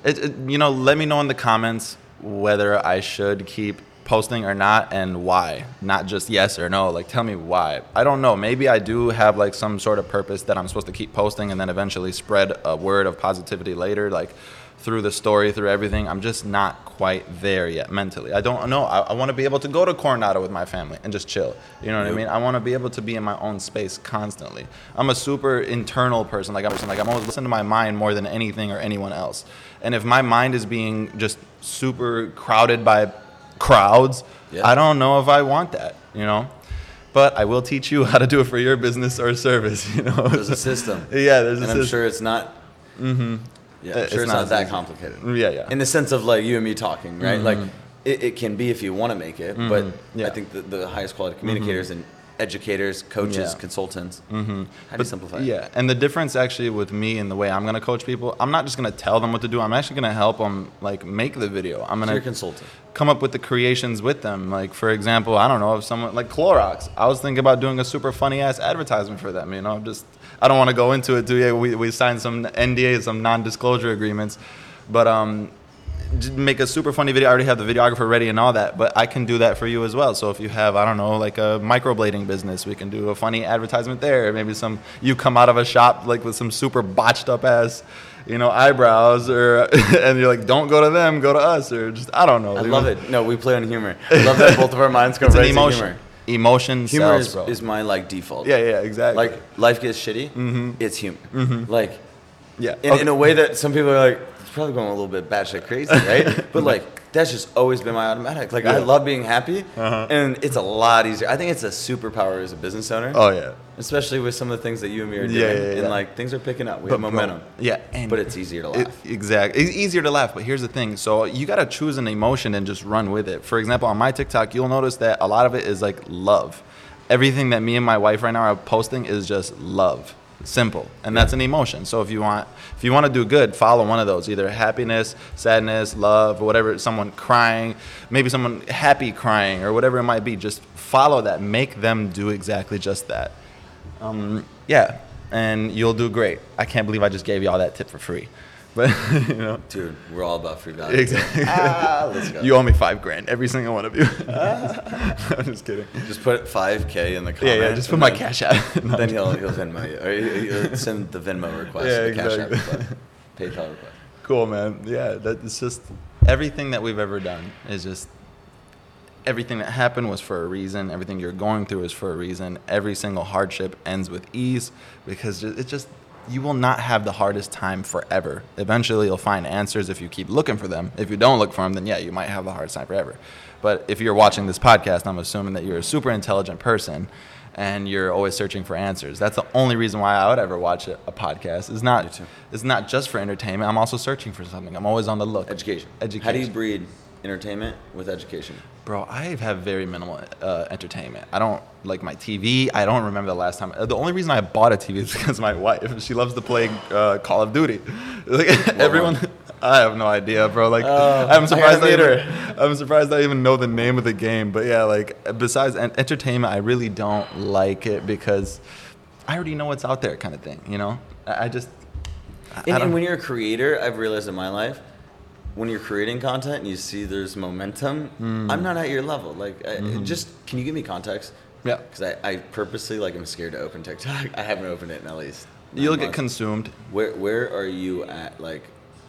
[SPEAKER 2] It, it- you know, let me know in the comments whether I should keep posting or not and why. Not just yes or no. Like, tell me why. I don't know. Maybe I do have like some sort of purpose that I'm supposed to keep posting and then eventually spread a word of positivity later, like through the story, through everything. I'm just not quite there yet mentally. I don't know. I, I want to be able to go to Coronado with my family and just chill. You know what I mean? I want to be able to be in my own space constantly. I'm a super internal person. Like I'm like I'm always listening to my mind more than anything or anyone else. And if my mind is being just super crowded by crowds,
[SPEAKER 1] Yeah.
[SPEAKER 2] I don't know if I want that. You know. But I will teach you how to do it for your business or service. You know.
[SPEAKER 1] there's a system.
[SPEAKER 2] yeah, there's a
[SPEAKER 1] and I'm
[SPEAKER 2] system.
[SPEAKER 1] sure it's not. Mm-hmm. Yeah, uh, I'm
[SPEAKER 2] It's
[SPEAKER 1] sure it's,
[SPEAKER 2] not
[SPEAKER 1] not, that complicated.
[SPEAKER 2] Yeah, yeah.
[SPEAKER 1] In the sense of like you and me talking, right? Mm-hmm. Like it, it can be if you want to make it, but mm-hmm.
[SPEAKER 2] Yeah.
[SPEAKER 1] I think the, the highest quality communicators mm-hmm. and educators, coaches,
[SPEAKER 2] Yeah.
[SPEAKER 1] consultants. Mm-hmm. How do you simplify? it?
[SPEAKER 2] Yeah, and the difference actually with me and the way I'm gonna coach people, I'm not just gonna tell them what to do. I'm actually gonna help them like make the video. I'm gonna
[SPEAKER 1] consultant.
[SPEAKER 2] come up with the creations with them. Like for example, I don't know if someone like Clorox. I was thinking about doing a super funny ass advertisement for them. You know, just I don't want to go into it too. Yeah, we we signed some NDAs, some non-disclosure agreements, but um. Make a super funny video. I already have the videographer ready and all that, but I can do that for you as well. So if you have, I don't know, like a microblading business, we can do a funny advertisement there. Maybe some you come out of a shop like with some super botched up ass, you know, eyebrows, or and you're like, don't go to them, go to us, or just I don't know.
[SPEAKER 1] I love it. No, we play on humor. I love that both of our minds go
[SPEAKER 2] It's
[SPEAKER 1] right
[SPEAKER 2] an
[SPEAKER 1] to
[SPEAKER 2] emotion.
[SPEAKER 1] humor.
[SPEAKER 2] Emotion
[SPEAKER 1] Humor
[SPEAKER 2] sells,
[SPEAKER 1] is,
[SPEAKER 2] bro.
[SPEAKER 1] is my like default.
[SPEAKER 2] yeah, yeah, exactly.
[SPEAKER 1] Like life gets shitty. Mm-hmm. It's humor. Mm-hmm. Like
[SPEAKER 2] yeah,
[SPEAKER 1] in,
[SPEAKER 2] okay.
[SPEAKER 1] in a way that some people are like, probably going a little bit batshit crazy, right? but like that's just always been my automatic. Like I
[SPEAKER 2] Yeah. Uh-huh.
[SPEAKER 1] love being happy, and it's a lot easier. I think it's a superpower as a business owner,
[SPEAKER 2] oh yeah,
[SPEAKER 1] especially with some of the things that you and me are doing.
[SPEAKER 2] Yeah, yeah.
[SPEAKER 1] And like things are picking up. We
[SPEAKER 2] But,
[SPEAKER 1] have momentum.
[SPEAKER 2] yeah,
[SPEAKER 1] but it's easier to
[SPEAKER 2] It,
[SPEAKER 1] laugh.
[SPEAKER 2] exactly. It's easier to laugh, but here's the thing. So you got to choose an emotion and just run with it. For example, on my TikTok, you'll notice that a lot of it is like love. Everything that me and my wife right now are posting is just love. Simple. And that's an emotion. So if you want if you want to do good, follow one of those. Either happiness, sadness, love, or whatever, someone crying, maybe someone happy crying or whatever it might be. Just follow that. Make them do exactly just that. Um, yeah. and you'll do great. I can't believe I just gave you all that tip for free. But you know,
[SPEAKER 1] Dude, we're all about free value.
[SPEAKER 2] exactly.
[SPEAKER 1] Ah, let's go.
[SPEAKER 2] You owe me five grand, every single one of you. I'm just kidding.
[SPEAKER 1] just put 5K in the
[SPEAKER 2] Yeah,
[SPEAKER 1] comment.
[SPEAKER 2] yeah. Just put my
[SPEAKER 1] then-
[SPEAKER 2] cash app. No,
[SPEAKER 1] Then he'll, he'll Venmo you. Or he'll he'll send the Venmo request.
[SPEAKER 2] Yeah,
[SPEAKER 1] the Cash App
[SPEAKER 2] exactly.
[SPEAKER 1] request. PayPal request.
[SPEAKER 2] Cool, man. Yeah, that it's just everything that we've ever done is just everything that happened was for a reason. Everything you're going through is for a reason. Every single hardship ends with ease because ju- it's just you will not have the hardest time forever. Eventually, you'll find answers if you keep looking for them. If you don't look for them, then yeah, you might have the hardest time forever. But if you're watching this podcast, I'm assuming that you're a super intelligent person and you're always searching for answers. That's the only reason why I would ever watch a, a podcast. It's not it's not just for entertainment. I'm also searching for something. I'm always on the look.
[SPEAKER 1] Education.
[SPEAKER 2] Education.
[SPEAKER 1] How do you breed entertainment with education?
[SPEAKER 2] Bro, I have very minimal uh, entertainment. I don't like my TV. I don't remember the last time. The only reason I bought a TV is because my wife. She loves to play uh, Call of Duty. Like everyone,
[SPEAKER 1] one?
[SPEAKER 2] I have no idea, bro. Like
[SPEAKER 1] Oh,
[SPEAKER 2] I'm surprised
[SPEAKER 1] I
[SPEAKER 2] even, I'm surprised I even know the name of the game. But yeah, like besides entertainment, I really don't like it because I already know what's out there, kind of thing. You know, I, I just. I- I
[SPEAKER 1] And,
[SPEAKER 2] don't-
[SPEAKER 1] and when you're a creator, I've realized in my life, when you're creating content and you see there's momentum,
[SPEAKER 2] Hmm.
[SPEAKER 1] I'm not at your level. Like,
[SPEAKER 2] Mm-hmm.
[SPEAKER 1] just can you give me context?
[SPEAKER 2] Yeah.
[SPEAKER 1] Because I, I purposely like I'm scared to open TikTok. I haven't opened it in at least.
[SPEAKER 2] You'll get
[SPEAKER 1] months.
[SPEAKER 2] consumed.
[SPEAKER 1] Where where are you at? Like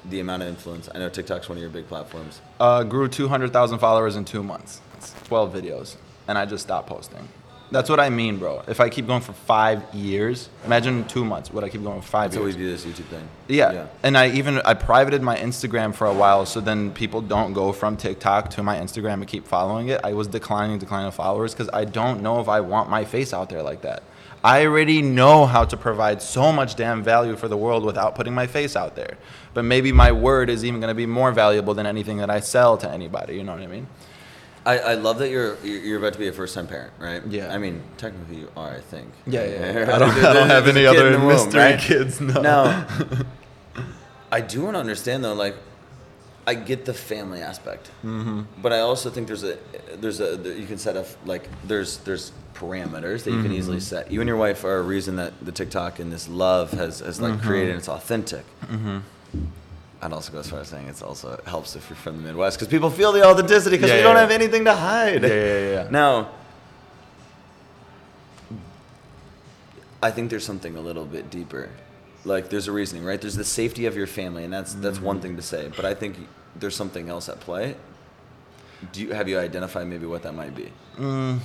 [SPEAKER 1] the amount of influence. I know TikTok's one of your big platforms.
[SPEAKER 2] Uh, grew 200,000 followers in two months. It's 12 videos. And I just stopped posting. That's what I mean, bro. If I keep going for five years, imagine two months. Would I keep going for five
[SPEAKER 1] That's how we do this YouTube thing.
[SPEAKER 2] Yeah. And I even I privated my Instagram for a while, so then people don't go from TikTok to my Instagram and keep following it. I was declining, declining followers because I don't know if I want my face out there like that. I already know how to provide so much damn value for the world without putting my face out there. But maybe my word is even going to be more valuable than anything that I sell to anybody. You know what I mean?
[SPEAKER 1] I, I love that you're you're about to be a first time parent, right?
[SPEAKER 2] Yeah.
[SPEAKER 1] I mean, technically you are, I think.
[SPEAKER 2] Yeah, yeah, yeah. I don't- I don't have any other
[SPEAKER 1] womb,
[SPEAKER 2] mystery
[SPEAKER 1] right?
[SPEAKER 2] kids, no.
[SPEAKER 1] Now, I do want to understand though, like, I get the family aspect, mm-hmm. but I also think there's a there's a you can set up like there's there's parameters that you can easily
[SPEAKER 2] Mm-hmm.
[SPEAKER 1] set. You and your wife are a reason that the TikTok and this love has has like
[SPEAKER 2] Mm-hmm.
[SPEAKER 1] created. and It's authentic. I'd also go as far as saying it's also it helps if you're from the Midwest because people feel the authenticity because
[SPEAKER 2] Yeah,
[SPEAKER 1] we
[SPEAKER 2] yeah,
[SPEAKER 1] don't
[SPEAKER 2] yeah.
[SPEAKER 1] have anything to hide.
[SPEAKER 2] Yeah, yeah, yeah.
[SPEAKER 1] Now, I think there's something a little bit deeper. Like there's a reasoning, right? There's the safety of your family, and that's that's
[SPEAKER 2] Mm-hmm.
[SPEAKER 1] one thing to say. But I think there's something else at play. Do you have you identified maybe what that might be?
[SPEAKER 2] Mm,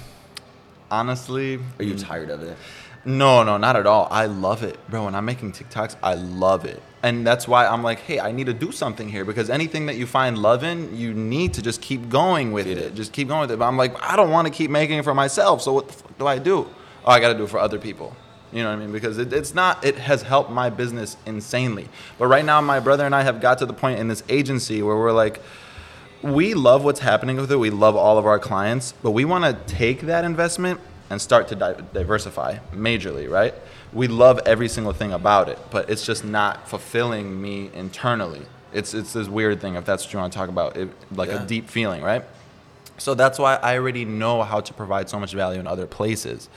[SPEAKER 2] Honestly,
[SPEAKER 1] Are you tired of it?
[SPEAKER 2] No, no, not at all. I love it, bro. When I'm making TikToks, I love it. And that's why I'm like, hey, I need to do something here because anything that you find love in, you need to just keep going with it.
[SPEAKER 1] it.
[SPEAKER 2] Just keep going with it. But I'm like, I don't want to keep making it for myself. So what the fuck do I do? Oh, I got to do it for other people. You know what I mean? Because it, it's not, it has helped my business insanely. But right now, my brother and I have got to the point in this agency where we're like, we love what's happening with it. We love all of our clients, but we want to take that investment and start to di- diversify majorly, right? We love every single thing about it, but it's just not fulfilling me internally. It's it's this weird thing, if that's what you want to talk about, it, like
[SPEAKER 1] Yeah.
[SPEAKER 2] a deep feeling, right? So that's why I already know how to provide so much value in other places.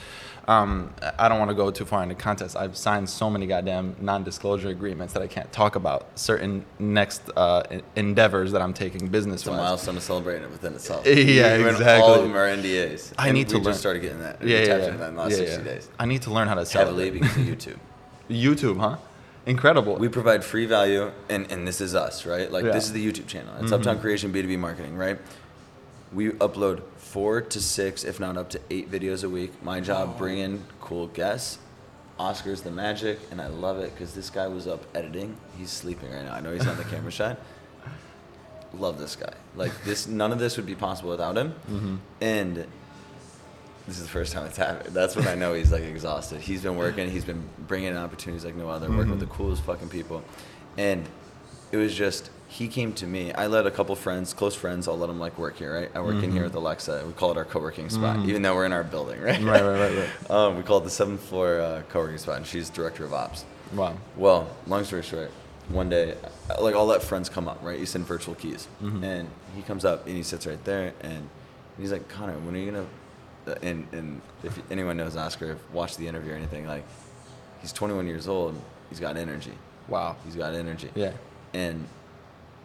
[SPEAKER 2] Um, I don't want to go too far into context. I've signed so many goddamn non-disclosure agreements that I can't talk about certain next uh, endeavors that I'm taking business
[SPEAKER 1] It's a milestone to celebrate it within itself.
[SPEAKER 2] Yeah,
[SPEAKER 1] Even
[SPEAKER 2] exactly.
[SPEAKER 1] All of them are NDAs.
[SPEAKER 2] I
[SPEAKER 1] And
[SPEAKER 2] need to
[SPEAKER 1] we
[SPEAKER 2] learn.
[SPEAKER 1] just started getting that.
[SPEAKER 2] Yeah, yeah, yeah.
[SPEAKER 1] that in the last
[SPEAKER 2] Yeah,
[SPEAKER 1] 60
[SPEAKER 2] yeah.
[SPEAKER 1] days.
[SPEAKER 2] I need to learn how to sell
[SPEAKER 1] Heavily because of YouTube.
[SPEAKER 2] YouTube, huh? Incredible.
[SPEAKER 1] We provide free value, and, and this is us, right? Like,
[SPEAKER 2] Yeah.
[SPEAKER 1] this is the YouTube channel. It's Uptown Creation B2B Marketing, right? We upload four to six, if not up to eight videos a week. My job, oh. bring in cool guests. Oscar's the magic, and I love it because this guy was up editing. He's sleeping right now. I know he's on the camera shot. Love this guy. Like this, none of this would be possible without him. Mm-hmm. And this is the first time it's happened. That's when I know he's like exhausted. He's been working. He's been bringing in opportunities like no other. Working mm-hmm. with the coolest fucking people, and it was just he came to me. I let a couple friends, close friends, I'll let them like work here. Right, I work in here with Alexa. We call it our co-working spot, even though we're in our building. Right,
[SPEAKER 2] Right, right, right, right.
[SPEAKER 1] um, we call it the seventh floor uh, co-working spot, and she's director of ops.
[SPEAKER 2] wow.
[SPEAKER 1] Well, long story short, one day, uh, like I'll let friends come up, right? You send virtual keys, and he comes up and he sits right there, and he's like, Conor, when are you gonna? uh, And and if anyone knows Oscar, if watched the interview or anything, like he's 21 years old. He's got energy.
[SPEAKER 2] Wow.
[SPEAKER 1] He's got energy.
[SPEAKER 2] Yeah.
[SPEAKER 1] And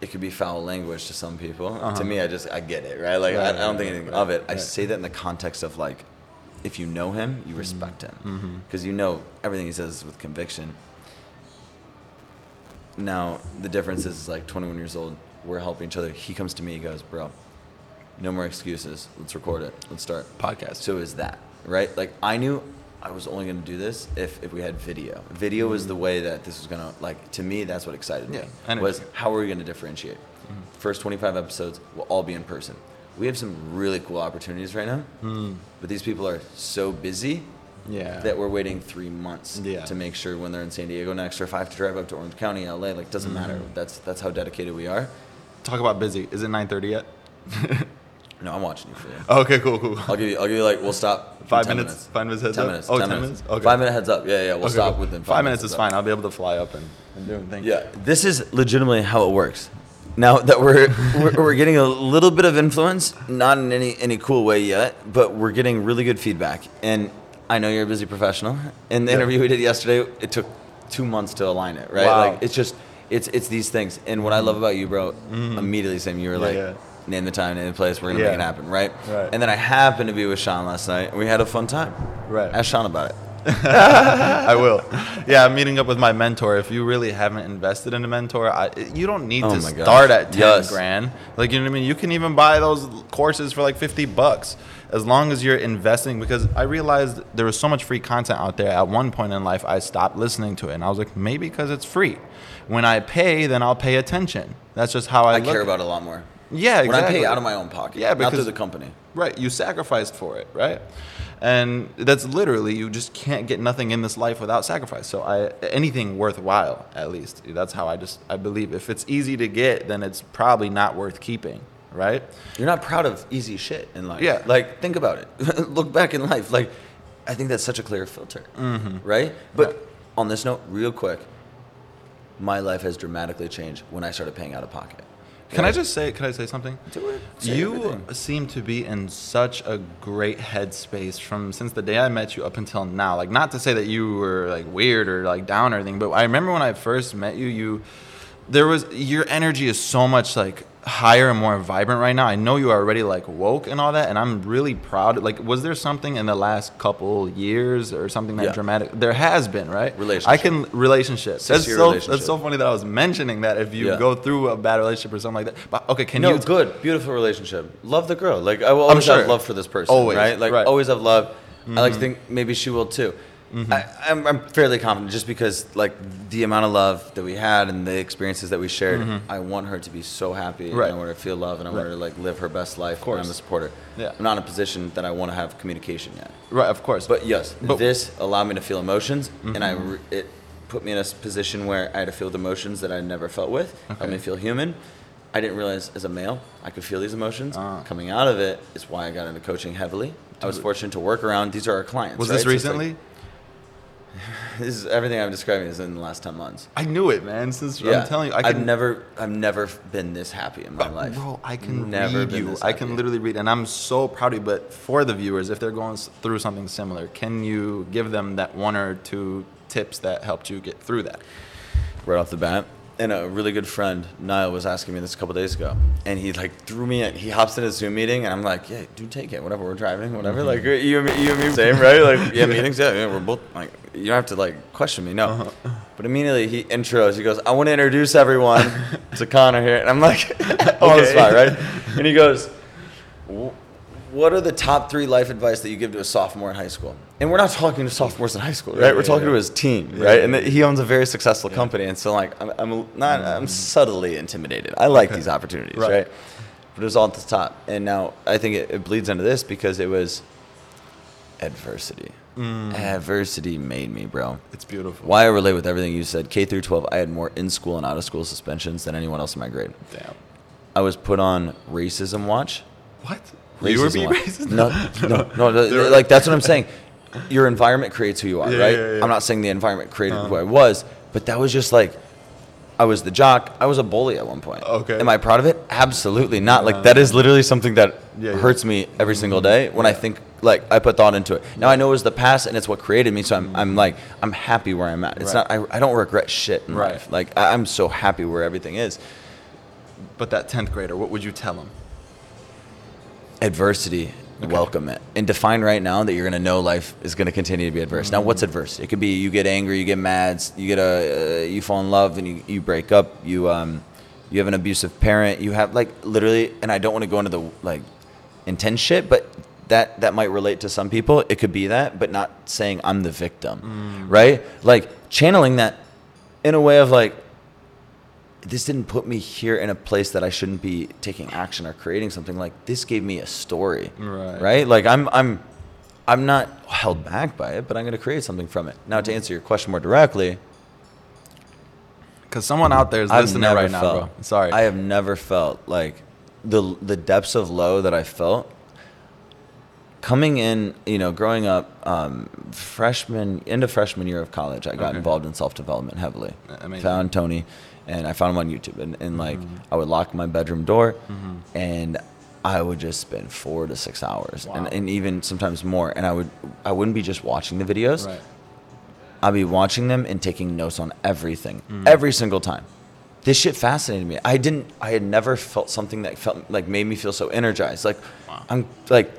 [SPEAKER 1] it could be foul language to some people.
[SPEAKER 2] Uh-huh.
[SPEAKER 1] To me, I just I get it, right? Like I,
[SPEAKER 2] Right,
[SPEAKER 1] I don't
[SPEAKER 2] right,
[SPEAKER 1] think anything
[SPEAKER 2] right,
[SPEAKER 1] of it. I say that in the context of like, if you know him, you respect
[SPEAKER 2] Mm-hmm.
[SPEAKER 1] him because you know everything he says is with conviction. Now the difference is like 21 years old. We're helping each other. He comes to me. He goes, "Bro, no more excuses. Let's record it. Let's start
[SPEAKER 2] Podcast.
[SPEAKER 1] So is that right? Like I knew I was only going to do this if, if we had video. Video is the way that this was going to like to me. That's what excited me.
[SPEAKER 2] Yeah, energy.
[SPEAKER 1] was how are we going to differentiate? Mm-hmm. First 25 episodes will all be in person. We have some really cool opportunities right now, hmm. but these people are so busy
[SPEAKER 2] Yeah.
[SPEAKER 1] that we're waiting three months
[SPEAKER 2] Yeah.
[SPEAKER 1] to make sure when they're in San Diego next, or if I have to drive up to Orange County, LA, like doesn't mm-hmm. matter. That's that's how dedicated we are.
[SPEAKER 2] Talk about busy. Is it 9:30 yet?
[SPEAKER 1] No, I'm watching you for you.
[SPEAKER 2] Oh, okay, cool, cool.
[SPEAKER 1] I'll give you. I'll give you like we'll stop.
[SPEAKER 2] Five
[SPEAKER 1] 10
[SPEAKER 2] minutes? Five minutes heads
[SPEAKER 1] ten
[SPEAKER 2] up?
[SPEAKER 1] Minutes,
[SPEAKER 2] Oh,
[SPEAKER 1] 10
[SPEAKER 2] 10
[SPEAKER 1] minutes.
[SPEAKER 2] minutes? Okay.
[SPEAKER 1] Five minute heads up. Yeah, yeah. We'll
[SPEAKER 2] Okay,
[SPEAKER 1] stop
[SPEAKER 2] cool.
[SPEAKER 1] within
[SPEAKER 2] five,
[SPEAKER 1] five,
[SPEAKER 2] minutes is
[SPEAKER 1] heads
[SPEAKER 2] fine.
[SPEAKER 1] up.
[SPEAKER 2] I'll be able to fly up and, and do things.
[SPEAKER 1] Yeah, this is legitimately how it works. Now that we're, we're we're getting a little bit of influence, not in any any cool way yet, but we're getting really good feedback. And I know you're a busy professional. In the
[SPEAKER 2] Yeah.
[SPEAKER 1] interview we did yesterday, it took two months to align it. Right?
[SPEAKER 2] Wow.
[SPEAKER 1] Like it's just it's it's these things. And what I love about you, bro, mm-hmm. immediately same. You were.
[SPEAKER 2] Yeah,
[SPEAKER 1] like.
[SPEAKER 2] yeah.
[SPEAKER 1] Name the time, name the place. We're gonna
[SPEAKER 2] Yeah.
[SPEAKER 1] make it happen, right?
[SPEAKER 2] Right.
[SPEAKER 1] And then I happened to be with Sean last night, and we had a fun time.
[SPEAKER 2] Right.
[SPEAKER 1] Ask Sean about it.
[SPEAKER 2] I will. Yeah, I'm meeting up with my mentor. If you really haven't invested in a mentor, I, you don't need
[SPEAKER 1] Oh
[SPEAKER 2] to
[SPEAKER 1] gosh.
[SPEAKER 2] start at 10
[SPEAKER 1] Yes.
[SPEAKER 2] grand. Like, you know what I mean? You can even buy those courses for like 50 bucks as long as you're investing. Because I realized there was so much free content out there. At one point in life, I stopped listening to it. And I was like, maybe because it's free. When I pay, then I'll pay attention. That's just how I,
[SPEAKER 1] I care about it a lot more.
[SPEAKER 2] Yeah,
[SPEAKER 1] When I
[SPEAKER 2] exactly.
[SPEAKER 1] pay out of my own pocket,
[SPEAKER 2] Yeah,
[SPEAKER 1] not through
[SPEAKER 2] because-
[SPEAKER 1] the company.
[SPEAKER 2] Right, you sacrificed for it, right? And that's literally you just can't get nothing in this life without sacrifice. So I anything worthwhile, at least. That's how I just I believe if it's easy to get, then it's probably not worth keeping, right?
[SPEAKER 1] You're not proud of easy shit in life.
[SPEAKER 2] Yeah.
[SPEAKER 1] Like, think about it. Look back in life. Like, I think that's such a clear filter. Mm-hmm. Right? But
[SPEAKER 2] Right.
[SPEAKER 1] on this note, real quick, my life has dramatically changed when I started paying out of pocket.
[SPEAKER 2] Can I just say can I say something?
[SPEAKER 1] Do it. Say
[SPEAKER 2] you
[SPEAKER 1] everything.
[SPEAKER 2] seem to be in such a great headspace from since the day I met you up until now. Like not to say that you were like weird or like down or anything, but I remember when I first met you, you there was your energy is so much like higher and more vibrant right now. I know you are already like woke and all that, and I'm really proud. Like, was there something in the last couple years or something that
[SPEAKER 1] Yeah.
[SPEAKER 2] dramatic? There has been, right?
[SPEAKER 1] Relationship.
[SPEAKER 2] I can relationship. That's so
[SPEAKER 1] relationship.
[SPEAKER 2] that's so funny that I was mentioning that if you
[SPEAKER 1] Yeah.
[SPEAKER 2] go through a bad relationship or something like that. But okay, can
[SPEAKER 1] no,
[SPEAKER 2] you
[SPEAKER 1] good, beautiful relationship. Love the girl. Like I will always
[SPEAKER 2] sure.
[SPEAKER 1] have love for this person.
[SPEAKER 2] Always,
[SPEAKER 1] right? Like
[SPEAKER 2] right.
[SPEAKER 1] always have love. I like to mm-hmm. think maybe she will too. I, I'm, I'm fairly confident just because like the amount of love that we had and the experiences that we shared. I want her to be so happy.
[SPEAKER 2] Right.
[SPEAKER 1] And I want her to feel love and I want her to like live her best life. Of
[SPEAKER 2] course.
[SPEAKER 1] And I'm a supporter.
[SPEAKER 2] Yeah.
[SPEAKER 1] I'm not in a position that I want to have communication yet.
[SPEAKER 2] Right, of course.
[SPEAKER 1] But yes,
[SPEAKER 2] But-
[SPEAKER 1] this allowed me to feel emotions, and
[SPEAKER 2] Mm-hmm.
[SPEAKER 1] I re- it put me in a position where I had to feel the emotions that I never felt with. Okay. Helped me feel human. I didn't realize as a male I could feel these emotions.
[SPEAKER 2] Ah.
[SPEAKER 1] Coming out of it is why I got into coaching heavily. I was fortunate to work around. These are our clients.
[SPEAKER 2] was
[SPEAKER 1] right?
[SPEAKER 2] this
[SPEAKER 1] So it's like-
[SPEAKER 2] recently?
[SPEAKER 1] this is everything I'm describing is in the last ten months.
[SPEAKER 2] I knew it, man. Since
[SPEAKER 1] Yeah,
[SPEAKER 2] I'm telling you, I
[SPEAKER 1] have never, I've never been this happy in my life.
[SPEAKER 2] Bro, I can
[SPEAKER 1] never
[SPEAKER 2] read you. I can literally read, and I'm so proud of you. But for the viewers, if they're going through something similar, can you give them that one or two tips that helped you get through that?
[SPEAKER 1] right off the bat. And a really good friend, Niall, was asking me this a couple days ago, and he like threw me. In, he hops in a Zoom meeting, and I'm like, "Yeah, dude, take it. Whatever, we're driving, whatever.
[SPEAKER 2] Mm-hmm.
[SPEAKER 1] Like you and me, you and me, same, right? Like yeah, meetings. Yeah, yeah, we're both like, you don't have to like question me, no.
[SPEAKER 2] Uh-huh.
[SPEAKER 1] But immediately he intros. He goes, "I want to introduce everyone to Conor here," and I'm like, on the
[SPEAKER 2] Okay.
[SPEAKER 1] spot, right? And he goes, "Wh- "What are the top three life advice that you give to a sophomore in high school?" And we're not talking to sophomores in high school, right?
[SPEAKER 2] Yeah,
[SPEAKER 1] we're
[SPEAKER 2] yeah,
[SPEAKER 1] talking
[SPEAKER 2] yeah.
[SPEAKER 1] to his team, right? and he owns a very successful company, and so like I'm, I'm not mm-hmm. I'm subtly intimidated. I like these opportunities,
[SPEAKER 2] Right.
[SPEAKER 1] right. But it was all at the top, and now I think it, it bleeds into this because it was adversity. Mm. Adversity made me, bro.
[SPEAKER 2] It's beautiful.
[SPEAKER 1] Why I relate with everything you said. K through 12, I had more in school and out of school suspensions than anyone else in my grade.
[SPEAKER 2] Damn.
[SPEAKER 1] I was put on racism watch.
[SPEAKER 2] What? You were being racist?
[SPEAKER 1] No, no, no. like that's what I'm saying. Your environment creates who you are,
[SPEAKER 2] Yeah,
[SPEAKER 1] right?
[SPEAKER 2] yeah, yeah.
[SPEAKER 1] I'm not saying the environment created
[SPEAKER 2] Uh-huh.
[SPEAKER 1] who I was, but that was just like I was the jock. I was a bully at one point.
[SPEAKER 2] Okay.
[SPEAKER 1] Am I proud of it? Absolutely not. Like that is literally something that hurts me every single day when I think like I put thought into it. Now I know it was the past and it's what created me. So I'm, I'm like I'm happy where I'm at. It's
[SPEAKER 2] Right.
[SPEAKER 1] not I, I don't regret shit in
[SPEAKER 2] Right.
[SPEAKER 1] life. Like I, I'm so happy where everything is.
[SPEAKER 2] But that tenth grader, what would you tell him?
[SPEAKER 1] Adversity welcome it. And define right now that you're going to know life is going to continue to be adverse. Now what's adverse it could be you get angry you get mad you get a uh, you fall in love and you, you break up you um you have an abusive parent you have like literally and i don't want to go into the like intense shit but that that might relate to some people. It could be that but not saying i'm the victim right? Like channeling that in a way of like this didn't put me here in a place that I shouldn't be taking action or creating something like this gave me a story
[SPEAKER 2] Right.
[SPEAKER 1] right like I'm I'm I'm not held back by it but I'm going to create something from it now to answer your question more directly
[SPEAKER 2] Because someone out there is listening right now,
[SPEAKER 1] felt
[SPEAKER 2] bro. Sorry.
[SPEAKER 1] I have never felt like the the depths of low that I felt coming in, you know, growing up, um, freshman into freshman year of college, I got
[SPEAKER 2] Okay.
[SPEAKER 1] involved in self development heavily.
[SPEAKER 2] Amazing.
[SPEAKER 1] Found Tony, and I found him on YouTube, and, and like
[SPEAKER 2] Mm-hmm.
[SPEAKER 1] I would lock my bedroom door, and I would just spend four to six hours,
[SPEAKER 2] Wow.
[SPEAKER 1] and, and even sometimes more, and I would I wouldn't be just watching the videos.
[SPEAKER 2] right.
[SPEAKER 1] I'd be watching them and taking notes on everything,
[SPEAKER 2] Mm.
[SPEAKER 1] every single time. This shit fascinated me. I didn't. I had never felt something that felt like made me feel so energized. Like
[SPEAKER 2] Wow.
[SPEAKER 1] I'm like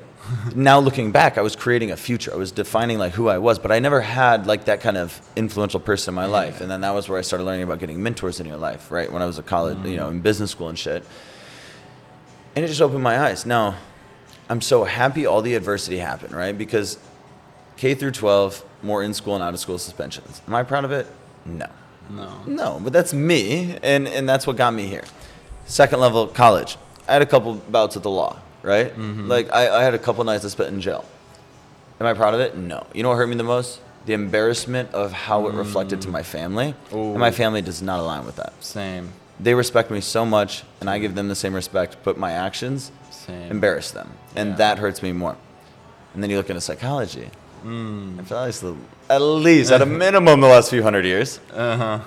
[SPEAKER 1] now looking back, I was creating a future. I was defining like who I was, but I never had like that kind of influential person in my mm-hmm. life. And then that was where I started learning about getting mentors in your life. Right when I was a college, you know, mm-hmm. in business school and shit. And it just opened my eyes. Now, I'm so happy all the adversity happened. Right because K through 12, more in school and out of school suspensions. Am I proud of it? No.
[SPEAKER 2] No.
[SPEAKER 1] No, but that's me, and, and that's what got me here. Second level, college. I had a couple bouts with the law, right?
[SPEAKER 2] Mm-hmm.
[SPEAKER 1] Like, I, I had a couple nights I spent in jail. Am I proud of it? No. You know what hurt me the most? The embarrassment of how it reflected to my family. And my family does not align with that.
[SPEAKER 2] Same.
[SPEAKER 1] They respect me so much, and I give them the same respect, but my actions
[SPEAKER 2] Same.
[SPEAKER 1] embarrass them. And
[SPEAKER 2] Yeah.
[SPEAKER 1] that hurts me more. And then you look into psychology.
[SPEAKER 2] Mm.
[SPEAKER 1] I feel like at least, at a minimum, the last few hundred years.
[SPEAKER 2] Uh huh.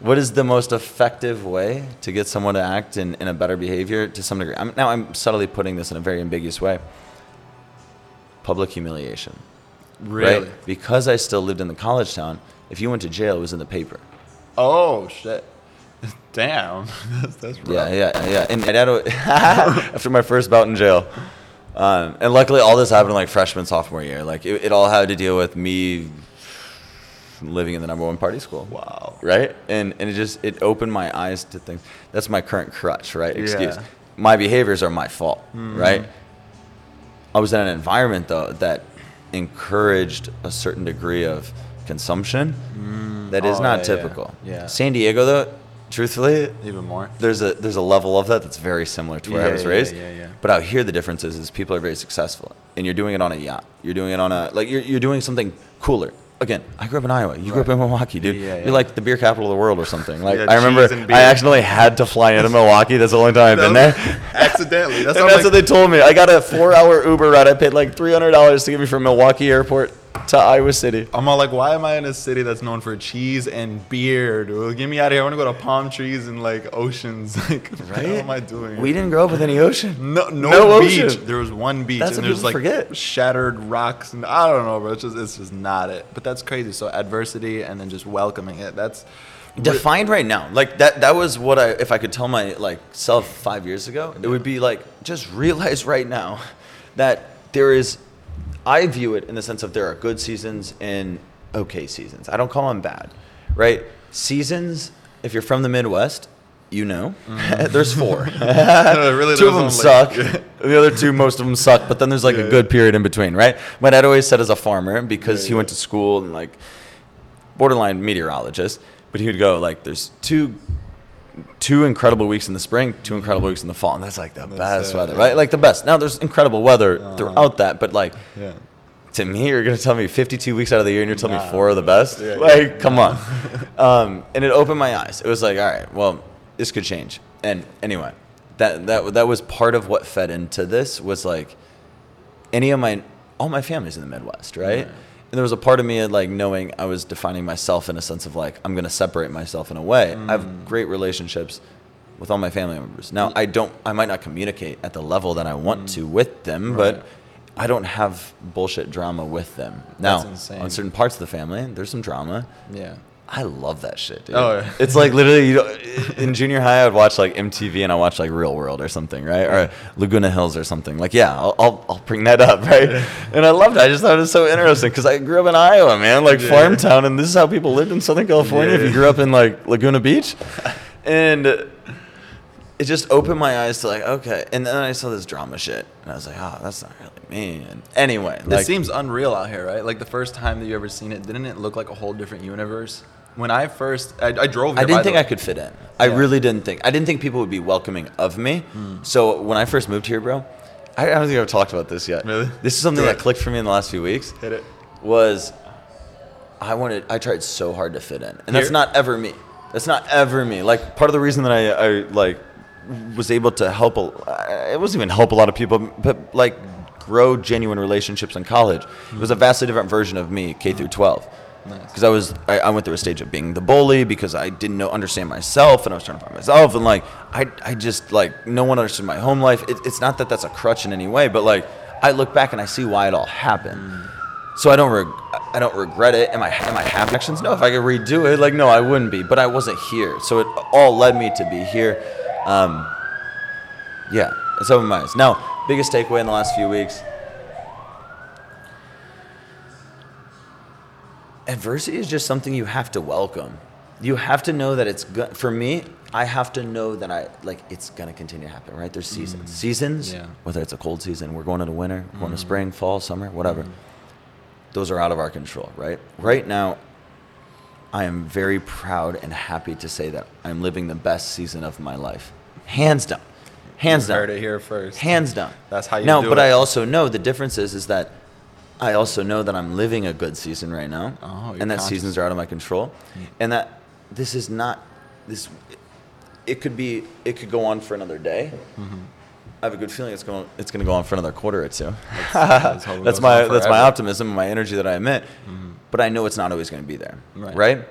[SPEAKER 1] What is the most effective way to get someone to act in, in a better behavior to some degree? I'm, now, I'm subtly putting this in a very ambiguous way. Public humiliation.
[SPEAKER 2] Really?
[SPEAKER 1] Right? Because I still lived in the college town, if you went to jail, it was in the paper.
[SPEAKER 2] Oh shit. Damn. that's that's rough.
[SPEAKER 1] Yeah, yeah, yeah. And my dad, after my first bout in jail, um, and luckily all this happened like freshman, sophomore year. Like it, it all had to deal with me living in the number one party school.
[SPEAKER 2] Wow.
[SPEAKER 1] right? And and it just it opened my eyes to things. That's my current crutch, right? Excuse.
[SPEAKER 2] Yeah.
[SPEAKER 1] My behaviors are my fault, mm-hmm. right? I was in an environment though that encouraged a certain degree of consumption mm. that is
[SPEAKER 2] Oh,
[SPEAKER 1] not
[SPEAKER 2] yeah,
[SPEAKER 1] typical.
[SPEAKER 2] yeah. Yeah.
[SPEAKER 1] San Diego though, truthfully,
[SPEAKER 2] Even more.
[SPEAKER 1] there's a there's a level of that that's very similar to where I was
[SPEAKER 2] yeah,
[SPEAKER 1] raised.
[SPEAKER 2] yeah, yeah.
[SPEAKER 1] But out here, the difference is, is people are very successful, and you're doing it on a yacht. You're doing it on a like you're you're doing something cooler. Again, I grew up in Iowa. You grew up in Milwaukee, dude.
[SPEAKER 2] Yeah, yeah.
[SPEAKER 1] You're like the beer capital of the world or something. Like
[SPEAKER 2] Yeah,
[SPEAKER 1] I remember,
[SPEAKER 2] cheese and beer.
[SPEAKER 1] I accidentally had to fly into Milwaukee. That's the only time I've been there.
[SPEAKER 2] Accidentally. That's,
[SPEAKER 1] and that's
[SPEAKER 2] I'm
[SPEAKER 1] what they told me. I got a four-hour Uber ride. I paid like three hundred dollars to get me from Milwaukee Airport to Iowa City.
[SPEAKER 2] I'm all like, why am I in a city that's known for cheese and beer, dude? Get me out of here. I want to go to palm trees and like oceans. Like, what am I doing?
[SPEAKER 1] We didn't grow up with any ocean.
[SPEAKER 2] no, no,
[SPEAKER 1] No
[SPEAKER 2] beach.
[SPEAKER 1] ocean.
[SPEAKER 2] There was one beach,
[SPEAKER 1] That's
[SPEAKER 2] and there's like
[SPEAKER 1] forget.
[SPEAKER 2] shattered rocks, and I don't know, bro. It's just, it's just not it. But that's crazy. So adversity, and then just welcoming it. That's
[SPEAKER 1] defined right now like that that was what i if i could tell my like self five years ago it would be like just realize right now that there is i view it in the sense of there are good seasons and okay seasons i don't call them bad right seasons if you're from the midwest you know there's four
[SPEAKER 2] really.
[SPEAKER 1] two of them suck. the other two, most of them suck. But then there's like
[SPEAKER 2] Yeah,
[SPEAKER 1] a
[SPEAKER 2] yeah.
[SPEAKER 1] good period in between, right? My dad always said as a farmer because
[SPEAKER 2] Yeah,
[SPEAKER 1] he went to school and like borderline meteorologist, but he would go like, "There's two." Two incredible weeks in the spring, two incredible weeks in the fall, and that's like the best
[SPEAKER 2] it,
[SPEAKER 1] weather,
[SPEAKER 2] yeah.
[SPEAKER 1] right? Like the best. Now there's incredible weather
[SPEAKER 2] Uh-huh.
[SPEAKER 1] throughout that, but like
[SPEAKER 2] Yeah.
[SPEAKER 1] to me, you're gonna tell me 52 weeks out of the year, and you're telling me four are the best.
[SPEAKER 2] Yeah,
[SPEAKER 1] like, come on. um, and it opened my eyes. It was like, all right, well, this could change. And anyway, that that that was part of what fed into this was like any of my all my family's in the Midwest, right? And there was a part of me like knowing I was defining myself in a sense of like I'm gonna separate myself in a way. I have mm. great relationships with all my family members. Now I don't I might not communicate at the level that I want mm. to with them,
[SPEAKER 2] Right.
[SPEAKER 1] but I don't have bullshit drama with them. Now, on certain parts of the family, there's some drama.
[SPEAKER 2] Yeah.
[SPEAKER 1] I love that shit, dude.
[SPEAKER 2] Oh, yeah.
[SPEAKER 1] It's like literally, you know, in junior high, I would watch like MTV and I watch like Real World or something, right? Or Laguna Hills or something. Like, yeah, I'll, I'll, I'll bring that up, right? And I loved it. I just thought it was so interesting because I grew up in Iowa, man, like
[SPEAKER 2] Yeah.
[SPEAKER 1] farm town, and this is how people lived in Southern California. If you grew up in like Laguna Beach, and it just opened my eyes to like, okay. And then I saw this drama shit, and I was like, oh, that's not really me. And anyway,
[SPEAKER 2] It
[SPEAKER 1] like,
[SPEAKER 2] seems unreal out here, right? Like the first time that you ever seen it, didn't it look like a whole different universe? When I first, I, I drove. Here,
[SPEAKER 1] I didn't
[SPEAKER 2] the
[SPEAKER 1] think
[SPEAKER 2] way.
[SPEAKER 1] I could fit in. I
[SPEAKER 2] Yeah. Hmm.
[SPEAKER 1] really didn't think. I didn't think people would be welcoming of me. So when I first moved here, bro, I, I don't think I've talked about this yet.
[SPEAKER 2] Really?
[SPEAKER 1] This is something that clicked for me in the last few weeks.
[SPEAKER 2] Hit it.
[SPEAKER 1] Was I wanted? I tried so hard to fit in, and that's not ever me. That's not ever me. Like part of the reason that I, I like was able to help. A, it wasn't even help a lot of people, but like grow genuine relationships in college. It was a vastly different version of me, K through 12
[SPEAKER 2] Nice.
[SPEAKER 1] because I was I, I went through a stage of being the bully because I didn't know understand myself and I was trying to find myself and like I I just like no one understood my home life. It, it's not that that's a crutch in any way, but like I look back and I see why it all happened. So I don't reg- I don't regret it. Am I am I happy? Actions? No. If I could redo it, like no, I wouldn't be. But I wasn't here, so it all led me to be here. Um, yeah, it's open my eyes. Now, biggest takeaway in the last few weeks. Adversity is just something you have to welcome. You have to know that it's good. For me, I have to know that I like it's gonna continue to happen. Right? There's seasons. Mm. Seasons.
[SPEAKER 2] Yeah.
[SPEAKER 1] Whether it's a cold season, we're going into winter, we're going to mm. spring, fall, summer, whatever. Mm. Those are out of our control. Right? Right now, I am very proud and happy to say that I'm living the best season of my life, hands down. Hands
[SPEAKER 2] You
[SPEAKER 1] down.
[SPEAKER 2] heard it here first.
[SPEAKER 1] Hands down.
[SPEAKER 2] That's how you
[SPEAKER 1] No,
[SPEAKER 2] do
[SPEAKER 1] but
[SPEAKER 2] it.
[SPEAKER 1] I also know the difference is is that I also know that I'm living a good season right now,
[SPEAKER 2] Oh,
[SPEAKER 1] and that
[SPEAKER 2] conscious.
[SPEAKER 1] seasons are out of my control, and that this is not this. It could be. It could go on for another day.
[SPEAKER 2] Mm-hmm.
[SPEAKER 1] I have a good feeling it's going. It's going to go on for another quarter or two.
[SPEAKER 2] that's it
[SPEAKER 1] that's my that's my optimism and my energy that I emit. But I know it's not always going to be there,
[SPEAKER 2] Right.
[SPEAKER 1] right?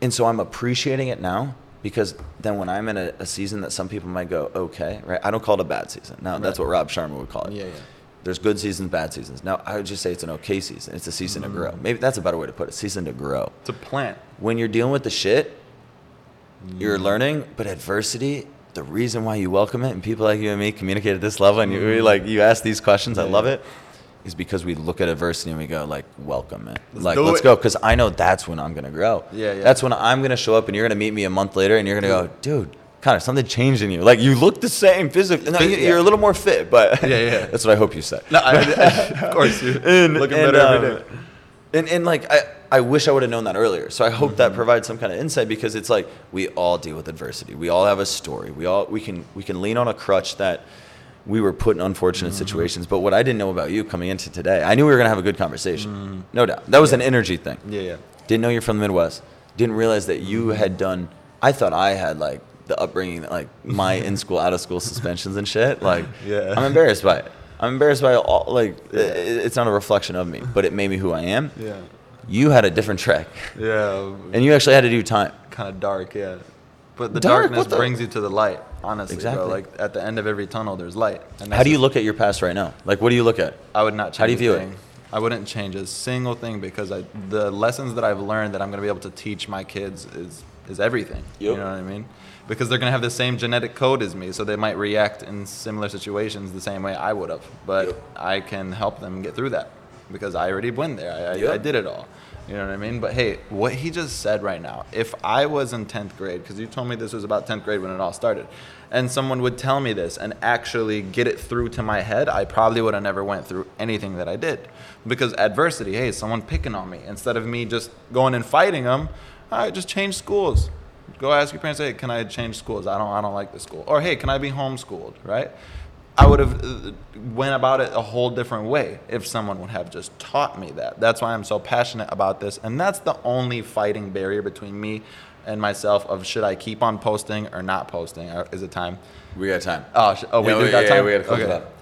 [SPEAKER 1] And so I'm appreciating it now because then when I'm in a, a season that some people might go, okay, right? I don't call it a bad season. Now that's what Rob Sharma would call it.
[SPEAKER 2] Yeah, yeah.
[SPEAKER 1] There's good seasons, bad seasons. Now I would just say it's an okay season. It's a season to
[SPEAKER 2] Mm.
[SPEAKER 1] grow. Maybe that's a better way to put it. Season to grow.
[SPEAKER 2] It's a plant.
[SPEAKER 1] When you're dealing with the shit, you're
[SPEAKER 2] Mm.
[SPEAKER 1] learning. But adversity, the reason why you welcome it, and people like you and me communicate at this level, and you like you ask these questions, I
[SPEAKER 2] Mm.
[SPEAKER 1] Love it. Is because we look at adversity and we go like, welcome it.
[SPEAKER 2] Let's
[SPEAKER 1] like, let's
[SPEAKER 2] it.
[SPEAKER 1] go. Because I know that's when I'm gonna grow.
[SPEAKER 2] Yeah, yeah.
[SPEAKER 1] That's when I'm gonna show up, and you're gonna meet me a month later, and you're gonna go, dude. Conor, something changed in you. Like you look the same physically. No, you-
[SPEAKER 2] Yeah.
[SPEAKER 1] you're a little more fit, but
[SPEAKER 2] Yeah, yeah.
[SPEAKER 1] that's what I hope you said.
[SPEAKER 2] No, I, of course, you
[SPEAKER 1] And-
[SPEAKER 2] looking
[SPEAKER 1] and,
[SPEAKER 2] better every
[SPEAKER 1] um,
[SPEAKER 2] day.
[SPEAKER 1] And, and like I, I wish I would have known that earlier. So I hope
[SPEAKER 2] Mm-hmm.
[SPEAKER 1] that provides some kind of insight because it's like we all deal with adversity. We all have a story. We all we can we can lean on a crutch that we were put in unfortunate
[SPEAKER 2] Mm-hmm.
[SPEAKER 1] situations. But what I didn't know about you coming into today, I knew we were gonna have a good conversation. No doubt. That was an energy thing.
[SPEAKER 2] Mm-hmm. Yeah, yeah.
[SPEAKER 1] Didn't know you're from the Midwest. Didn't realize that you had done. I thought I had like the upbringing, like my in school, out of school suspensions and shit. Like,
[SPEAKER 2] Yeah.
[SPEAKER 1] I'm embarrassed by it. I'm embarrassed by all. Like,
[SPEAKER 2] Yeah.
[SPEAKER 1] it's not a reflection of me, but it made me who I am.
[SPEAKER 2] Yeah.
[SPEAKER 1] You had a different track,
[SPEAKER 2] Yeah.
[SPEAKER 1] and you actually had to do time.
[SPEAKER 2] kind of dark, yeah. But the
[SPEAKER 1] Dark?
[SPEAKER 2] darkness
[SPEAKER 1] the-
[SPEAKER 2] brings you to the light, honestly,
[SPEAKER 1] Exactly.
[SPEAKER 2] bro. Like at the end of every tunnel, there's light. And
[SPEAKER 1] How do you look at your past right now? Like, what do you look at?
[SPEAKER 2] I would not change.
[SPEAKER 1] How do you view it?
[SPEAKER 2] I wouldn't change a single thing because I, the lessons that I've learned that I'm going to be able to teach my kids is is everything. You know what I mean? Because they're going to have the same genetic code as me, so they might react in similar situations the same way I would have. But
[SPEAKER 1] Yep.
[SPEAKER 2] I can help them get through that because I already went there. I, I,
[SPEAKER 1] Yep.
[SPEAKER 2] I did it all. You know what I mean? But hey, what he just said right now, if I was in 10th grade, because you told me this was about 10th grade when it all started, and someone would tell me this and actually get it through to my head, I probably would have never went through anything that I did. Because adversity, hey, someone picking on me, instead of me just going and fighting them, I just changed schools. Go ask your parents, hey, can I change schools? I don't, I don't like this school. Or hey, can I be homeschooled, right? I would have uh, went about it a whole different way if someone would have just taught me that. That's why I'm so passionate about this, and that's the only fighting barrier between me and myself of should I keep on posting or not posting? Or Is it time?
[SPEAKER 1] We got time.
[SPEAKER 2] Oh, sh- oh, we
[SPEAKER 1] Yeah,
[SPEAKER 2] do got
[SPEAKER 1] yeah,
[SPEAKER 2] time.
[SPEAKER 1] we got to close
[SPEAKER 2] okay.
[SPEAKER 1] it up.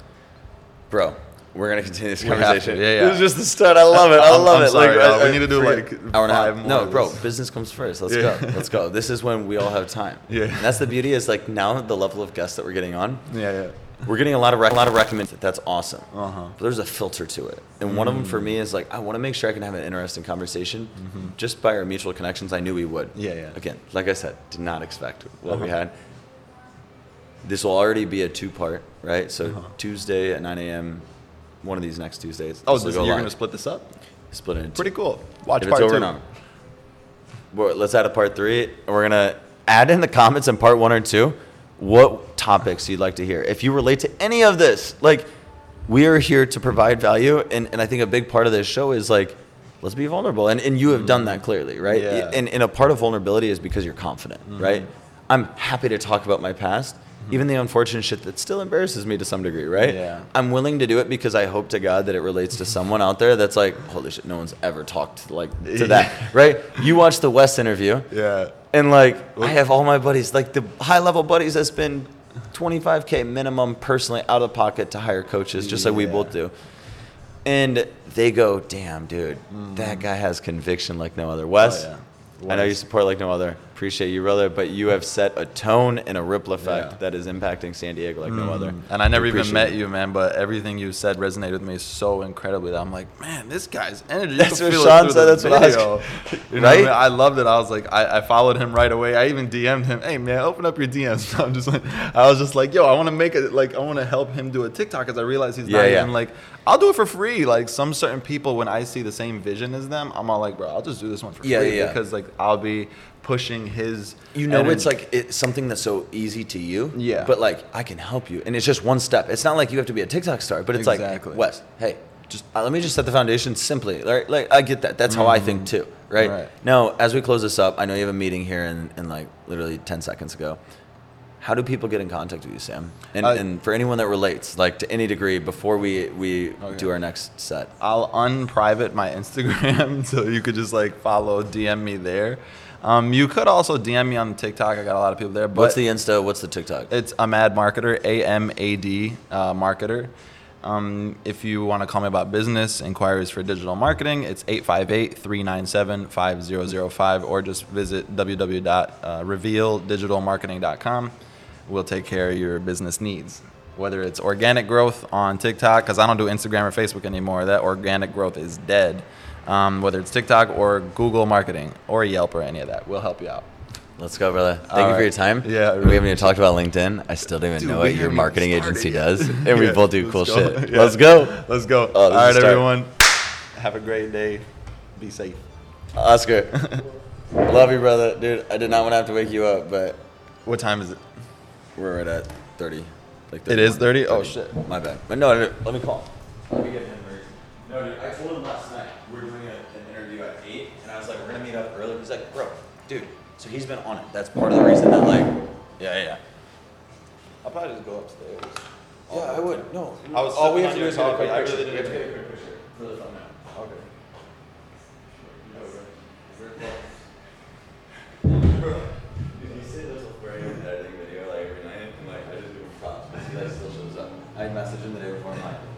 [SPEAKER 1] Bro, we're gonna continue this
[SPEAKER 2] We to,
[SPEAKER 1] conversation.
[SPEAKER 2] yeah, yeah.
[SPEAKER 1] This is just the start. I love it. I
[SPEAKER 2] I'm-
[SPEAKER 1] love
[SPEAKER 2] I'm
[SPEAKER 1] it.
[SPEAKER 2] sorry,
[SPEAKER 1] like, I-
[SPEAKER 2] we need to do
[SPEAKER 1] I-
[SPEAKER 2] like
[SPEAKER 1] hour and a half. No, bro, business comes first. Let's
[SPEAKER 2] Yeah.
[SPEAKER 1] go. Let's go. This is when we all have time.
[SPEAKER 2] Yeah.
[SPEAKER 1] And that's the beauty is like now the level of guests that we're getting on.
[SPEAKER 2] Yeah, yeah.
[SPEAKER 1] we're getting a lot of rec- a lot of recommends. That's awesome.
[SPEAKER 2] Uh-huh.
[SPEAKER 1] But there's a filter to it, and one of them for me is like I want to make sure I can have an interesting conversation. Mm-hmm. Just by our mutual connections, I knew we would.
[SPEAKER 2] Yeah, yeah.
[SPEAKER 1] Again, like I said, did not expect what we
[SPEAKER 2] Uh-huh.
[SPEAKER 1] had. This will already be a two-part, right? So
[SPEAKER 2] Uh-huh.
[SPEAKER 1] Tuesday at 9 a.m. One of these next Tuesdays.
[SPEAKER 2] Oh,
[SPEAKER 1] this go
[SPEAKER 2] you're
[SPEAKER 1] live.
[SPEAKER 2] gonna split this up?
[SPEAKER 1] split it into
[SPEAKER 2] Pretty cool. Watch
[SPEAKER 1] if
[SPEAKER 2] part
[SPEAKER 1] it's over
[SPEAKER 2] two.
[SPEAKER 1] on. Well, let's add a part three. and We're gonna add in the comments in part one or two what topics you'd like to hear. If you relate to any of this, like we are here to provide value, and, and I think a big part of this show is like let's be vulnerable, and and you have done that mm-hmm. clearly, right?
[SPEAKER 2] Yeah.
[SPEAKER 1] And and a part of vulnerability is because you're confident, mm-hmm. right? I'm happy to talk about my past. Even the unfortunate shit that still embarrasses me to some degree, right?
[SPEAKER 2] Yeah.
[SPEAKER 1] I'm willing to do it because I hope to God that it relates to someone out there that's like, holy shit, no one's ever talked like to that, right? You watch the Wes interview,
[SPEAKER 2] Yeah.
[SPEAKER 1] and like I have all my buddies, like the high level buddies that spend 25k minimum personally out of pocket to hire coaches, just like we both do. And they go, damn, dude, that guy has conviction like no other. Wes,
[SPEAKER 2] Mm-hmm. Oh, yeah.
[SPEAKER 1] I know you support like no other. Appreciate you, brother, but you have set a tone and a ripple effect
[SPEAKER 2] Yeah.
[SPEAKER 1] that is impacting San Diego like no mm. other.
[SPEAKER 2] And I never even met
[SPEAKER 1] it.
[SPEAKER 2] you, man, but everything you said resonated with me so incredibly that I'm like, man, this guy's energy.
[SPEAKER 1] That's
[SPEAKER 2] can
[SPEAKER 1] what Sean said,
[SPEAKER 2] the
[SPEAKER 1] that's what I was-
[SPEAKER 2] You know what I,
[SPEAKER 1] Right?
[SPEAKER 2] mean? I loved it. I was like, I, I followed him right away. I even DM'd him, hey man, open up your DMs. I'm just like, I was just like, yo, I want to make it like I want to help him do a TikTok because I realize he's
[SPEAKER 1] Yeah,
[SPEAKER 2] not
[SPEAKER 1] yeah.
[SPEAKER 2] even like, I'll do it for free. Like some certain people, when I see the same vision as them, I'm all like, bro, I'll just do this one for
[SPEAKER 1] Yeah,
[SPEAKER 2] free
[SPEAKER 1] yeah.
[SPEAKER 2] because like I'll be pushing his.
[SPEAKER 1] You know, it's like it's something that's so easy to you.
[SPEAKER 2] Yeah.
[SPEAKER 1] But like, I can help you, and it's just one step. It's not like you have to be a TikTok star, but it's
[SPEAKER 2] Exactly.
[SPEAKER 1] like, Wes, hey, just uh, let me just set the foundation simply. Like, like I get that. That's how I think too, right?
[SPEAKER 2] Right.
[SPEAKER 1] Now, as we close this up, I know you have a meeting here in, in like literally ten seconds ago. How do people get in contact with you, Sam? And,
[SPEAKER 2] Uh,
[SPEAKER 1] and for anyone that relates, like to any degree, before we we
[SPEAKER 2] Okay.
[SPEAKER 1] do our next set.
[SPEAKER 2] I'll unprivate my Instagram so you could just like follow, DM me there. Um, you could also DM me on TikTok. I got a lot of people there. But
[SPEAKER 1] What's the Insta? What's the TikTok?
[SPEAKER 2] It's Amad Marketer, A M A D uh, Marketer. Um, if you want to call me about business inquiries for digital marketing, it's 858 397 5005 or just visit www.revealdigitalmarketing.com. We'll take care of your business needs. Whether it's organic growth on TikTok, because I don't do Instagram or Facebook anymore, that organic growth is dead. Um, whether it's TikTok or Google marketing or Yelp or any of that, we'll help you out.
[SPEAKER 1] Let's go, brother. Thank
[SPEAKER 2] All
[SPEAKER 1] you for
[SPEAKER 2] right.
[SPEAKER 1] your time.
[SPEAKER 2] Yeah, I
[SPEAKER 1] we haven't even talked about LinkedIn. I still don't even
[SPEAKER 2] Dude,
[SPEAKER 1] know what your marketing agency
[SPEAKER 2] yet.
[SPEAKER 1] does, and we both do cool
[SPEAKER 2] go.
[SPEAKER 1] shit.
[SPEAKER 2] Yeah.
[SPEAKER 1] Let's go,
[SPEAKER 2] Let's go.
[SPEAKER 1] Oh,
[SPEAKER 2] All
[SPEAKER 1] this is start.
[SPEAKER 2] everyone. Have a great day. Be safe.
[SPEAKER 1] Oscar. Love you, brother, dude. I did not want to have to wake you up, but
[SPEAKER 2] What time is it?
[SPEAKER 1] we're right at thirty. Like
[SPEAKER 2] It is 30? Oh, shit.
[SPEAKER 1] My bad. But no, no, no, let me call. Let me get him. No, dude. I told him last night dude. So he's been on it. That's part of the reason that like, yeah, yeah.
[SPEAKER 2] I'll probably just go upstairs.
[SPEAKER 1] Yeah, I would. No.
[SPEAKER 2] I was
[SPEAKER 1] all we have to do is talk.
[SPEAKER 2] I really didn't.
[SPEAKER 1] We you to get a quick picture video like every night? I message him the day
[SPEAKER 2] before. I'm like,